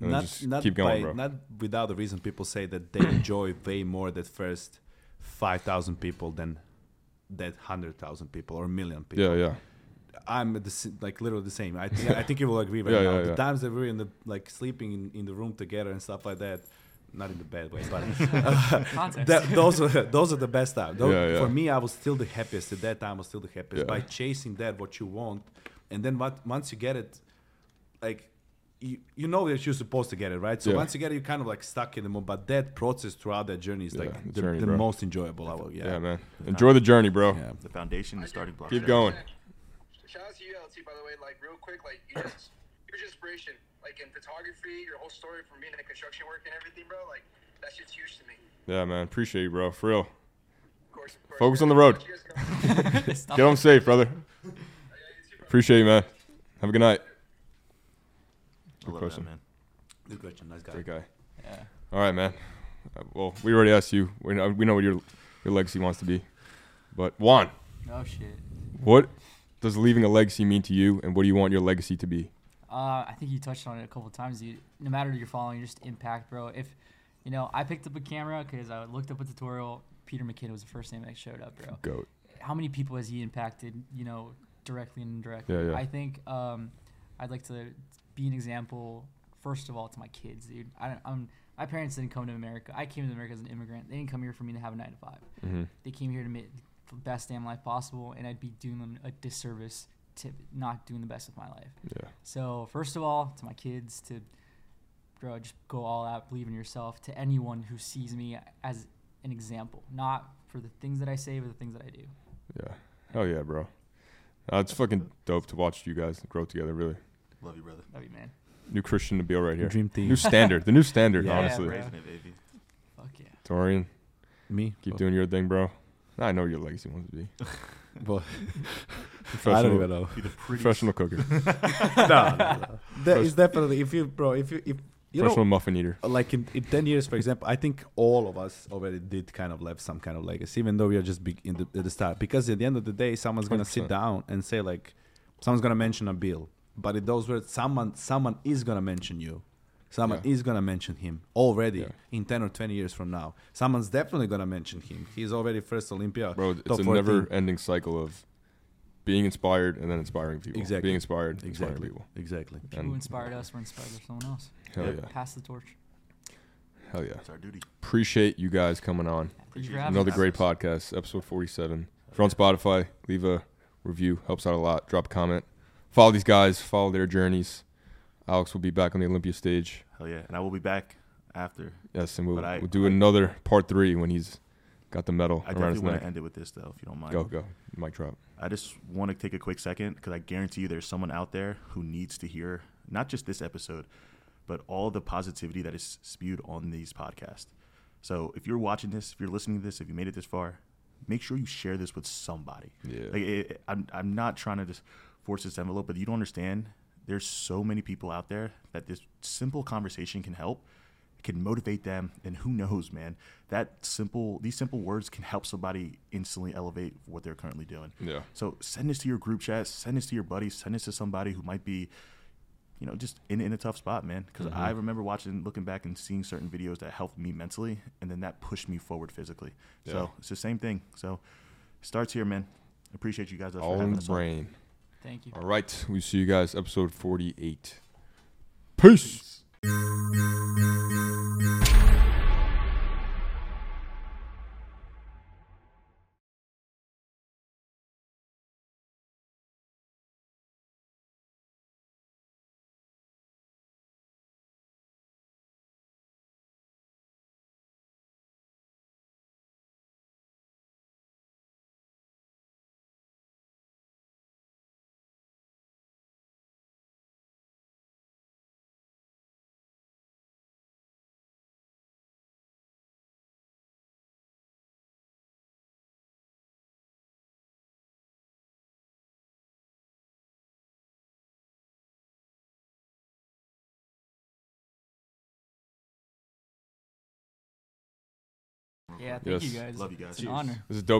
And not, just not keep going, by, bro. Not without the reason people say that they *clears throat* enjoy way more that first five thousand people than that hundred thousand people or a million people. yeah, yeah, I'm the, like literally the same. I think *laughs* I think you will agree right Yeah, now. yeah, the yeah. times that we're in the like sleeping in, in the room together and stuff like that, not in the bad way, but *laughs* uh, that, those are those are the best times. Those- Yeah, yeah. For me, I was still the happiest at that time. I was still the happiest Yeah. by chasing that what you want, and then what once you get it, like. You, you know that you're supposed to get it right, so Yeah. once you get it, you're kind of like stuck in the moment. But that process throughout that journey is Yeah, like the the, journey, the bro. most enjoyable. I will, yeah, yeah, man. Enjoy the journey, bro. Yeah. the foundation, the starting block. Keep going. Shout out to you, LT, by the way. Like, real quick, like, you just, you're inspiration. Like, in photography, your whole story from being in construction work and everything, bro. Like, that shit's huge to me. Yeah, man. Appreciate you, bro. For real. Of course, of course. Focus on the road. You guys *laughs* go. Stop Get home safe, brother. Appreciate you, man. Have a good night. Good love question. that, man. Good question. Nice guy. Great guy. Yeah. All right, man. Uh, well, we already asked you. We know, we know what your your legacy wants to be. But Juan, Oh shit. what does leaving a legacy mean to you, and what do you want your legacy to be? Uh, I think you touched on it a couple times. You, no matter your following, just impact, bro. If you know, I picked up a camera because I looked up a tutorial. Peter McKinnon was the first name that showed up, bro. Goat. How many people has he impacted? You know, directly and indirectly. Yeah, yeah. I think um, I'd like to be an example. First of all, to my kids, dude. I, I'm my parents didn't come to America. I came to America as an immigrant. They didn't come here for me to have a nine to five. hmm They came here to make the best damn life possible, and I'd be doing them a disservice to not doing the best with my life. Yeah. So first of all, to my kids, to bro, just go all out, believe in yourself. To anyone who sees me as an example, not for the things that I say, but the things that I do. Yeah. Hell yeah, bro. Uh, it's fucking dope to watch you guys grow together. Really, Love you, brother. Love you, man. new Christian to be right here. Dream team. New standard. the new standard. Yeah, honestly, bro. Raising it, baby. Fuck yeah. Dorian, Me. keep Oh, doing your thing, bro. I know your legacy wants to be *laughs* Well, *laughs* I don't even know. Be the prettiest. Professional cooker, no, no, no. That is definitely if you, bro. If you, if you professional know, muffin eater. like in, in ten years, for example, I think all of us already did kind of left some kind of legacy, even though we are just big in the, at the start. Because at the end of the day, someone's gonna sit 100%. down and say like, someone's gonna mention a bill, but in those words, someone, someone is gonna mention you. Someone Yeah. is gonna mention him already Yeah. in ten or twenty years from now. Someone's definitely gonna mention him. He's already first Olympia. Bro, it's top a 14. never-ending cycle of being inspired and then inspiring people. Exactly. Being inspired, inspiring Exactly. people. Exactly. People And- who inspired us were inspired by someone else. Hell Yeah. yeah. Pass the torch. Hell yeah. It's our duty. Appreciate you guys coming on. Thank you Appreciate for you. having Another us. great podcast, episode 47. If you're on Spotify, leave a review. Helps out a lot. Drop a comment. Follow these guys. Follow their journeys. Alex will be back on the Olympia stage. Hell yeah. And I will be back after. Yes, and we'll, I- we'll do I- another part three when he's got the medal I definitely want to end it with this, though, if you don't mind. Go, go. Mic drop. I just want to take a quick second because I guarantee you there's someone out there who needs to hear not just this episode, but all the positivity that is spewed on these podcasts. So if you're watching this, if you're listening to this, if you made it this far, make sure you share this with somebody. Yeah. Like, it- I'm, I'm not trying to just force this envelope, but you don't understand. There's so many people out there that this simple conversation can help. It can motivate them, and who knows, man? That simple, these simple words can help somebody instantly elevate what they're currently doing. Yeah. So send this to your group chat, send this to your buddies, send this to somebody who might be, you know, just in, in a tough spot, man. Because Mm-hmm. I remember watching, looking back and seeing certain videos that helped me mentally, and then that pushed me forward physically. Yeah. So it's the same thing. So starts here, man. Appreciate you guys for All having in the us on. Thank you. All right. We see you guys episode 48. Peace. Yeah, thank Yes. you guys. Love you guys. It's an honor. This is dope.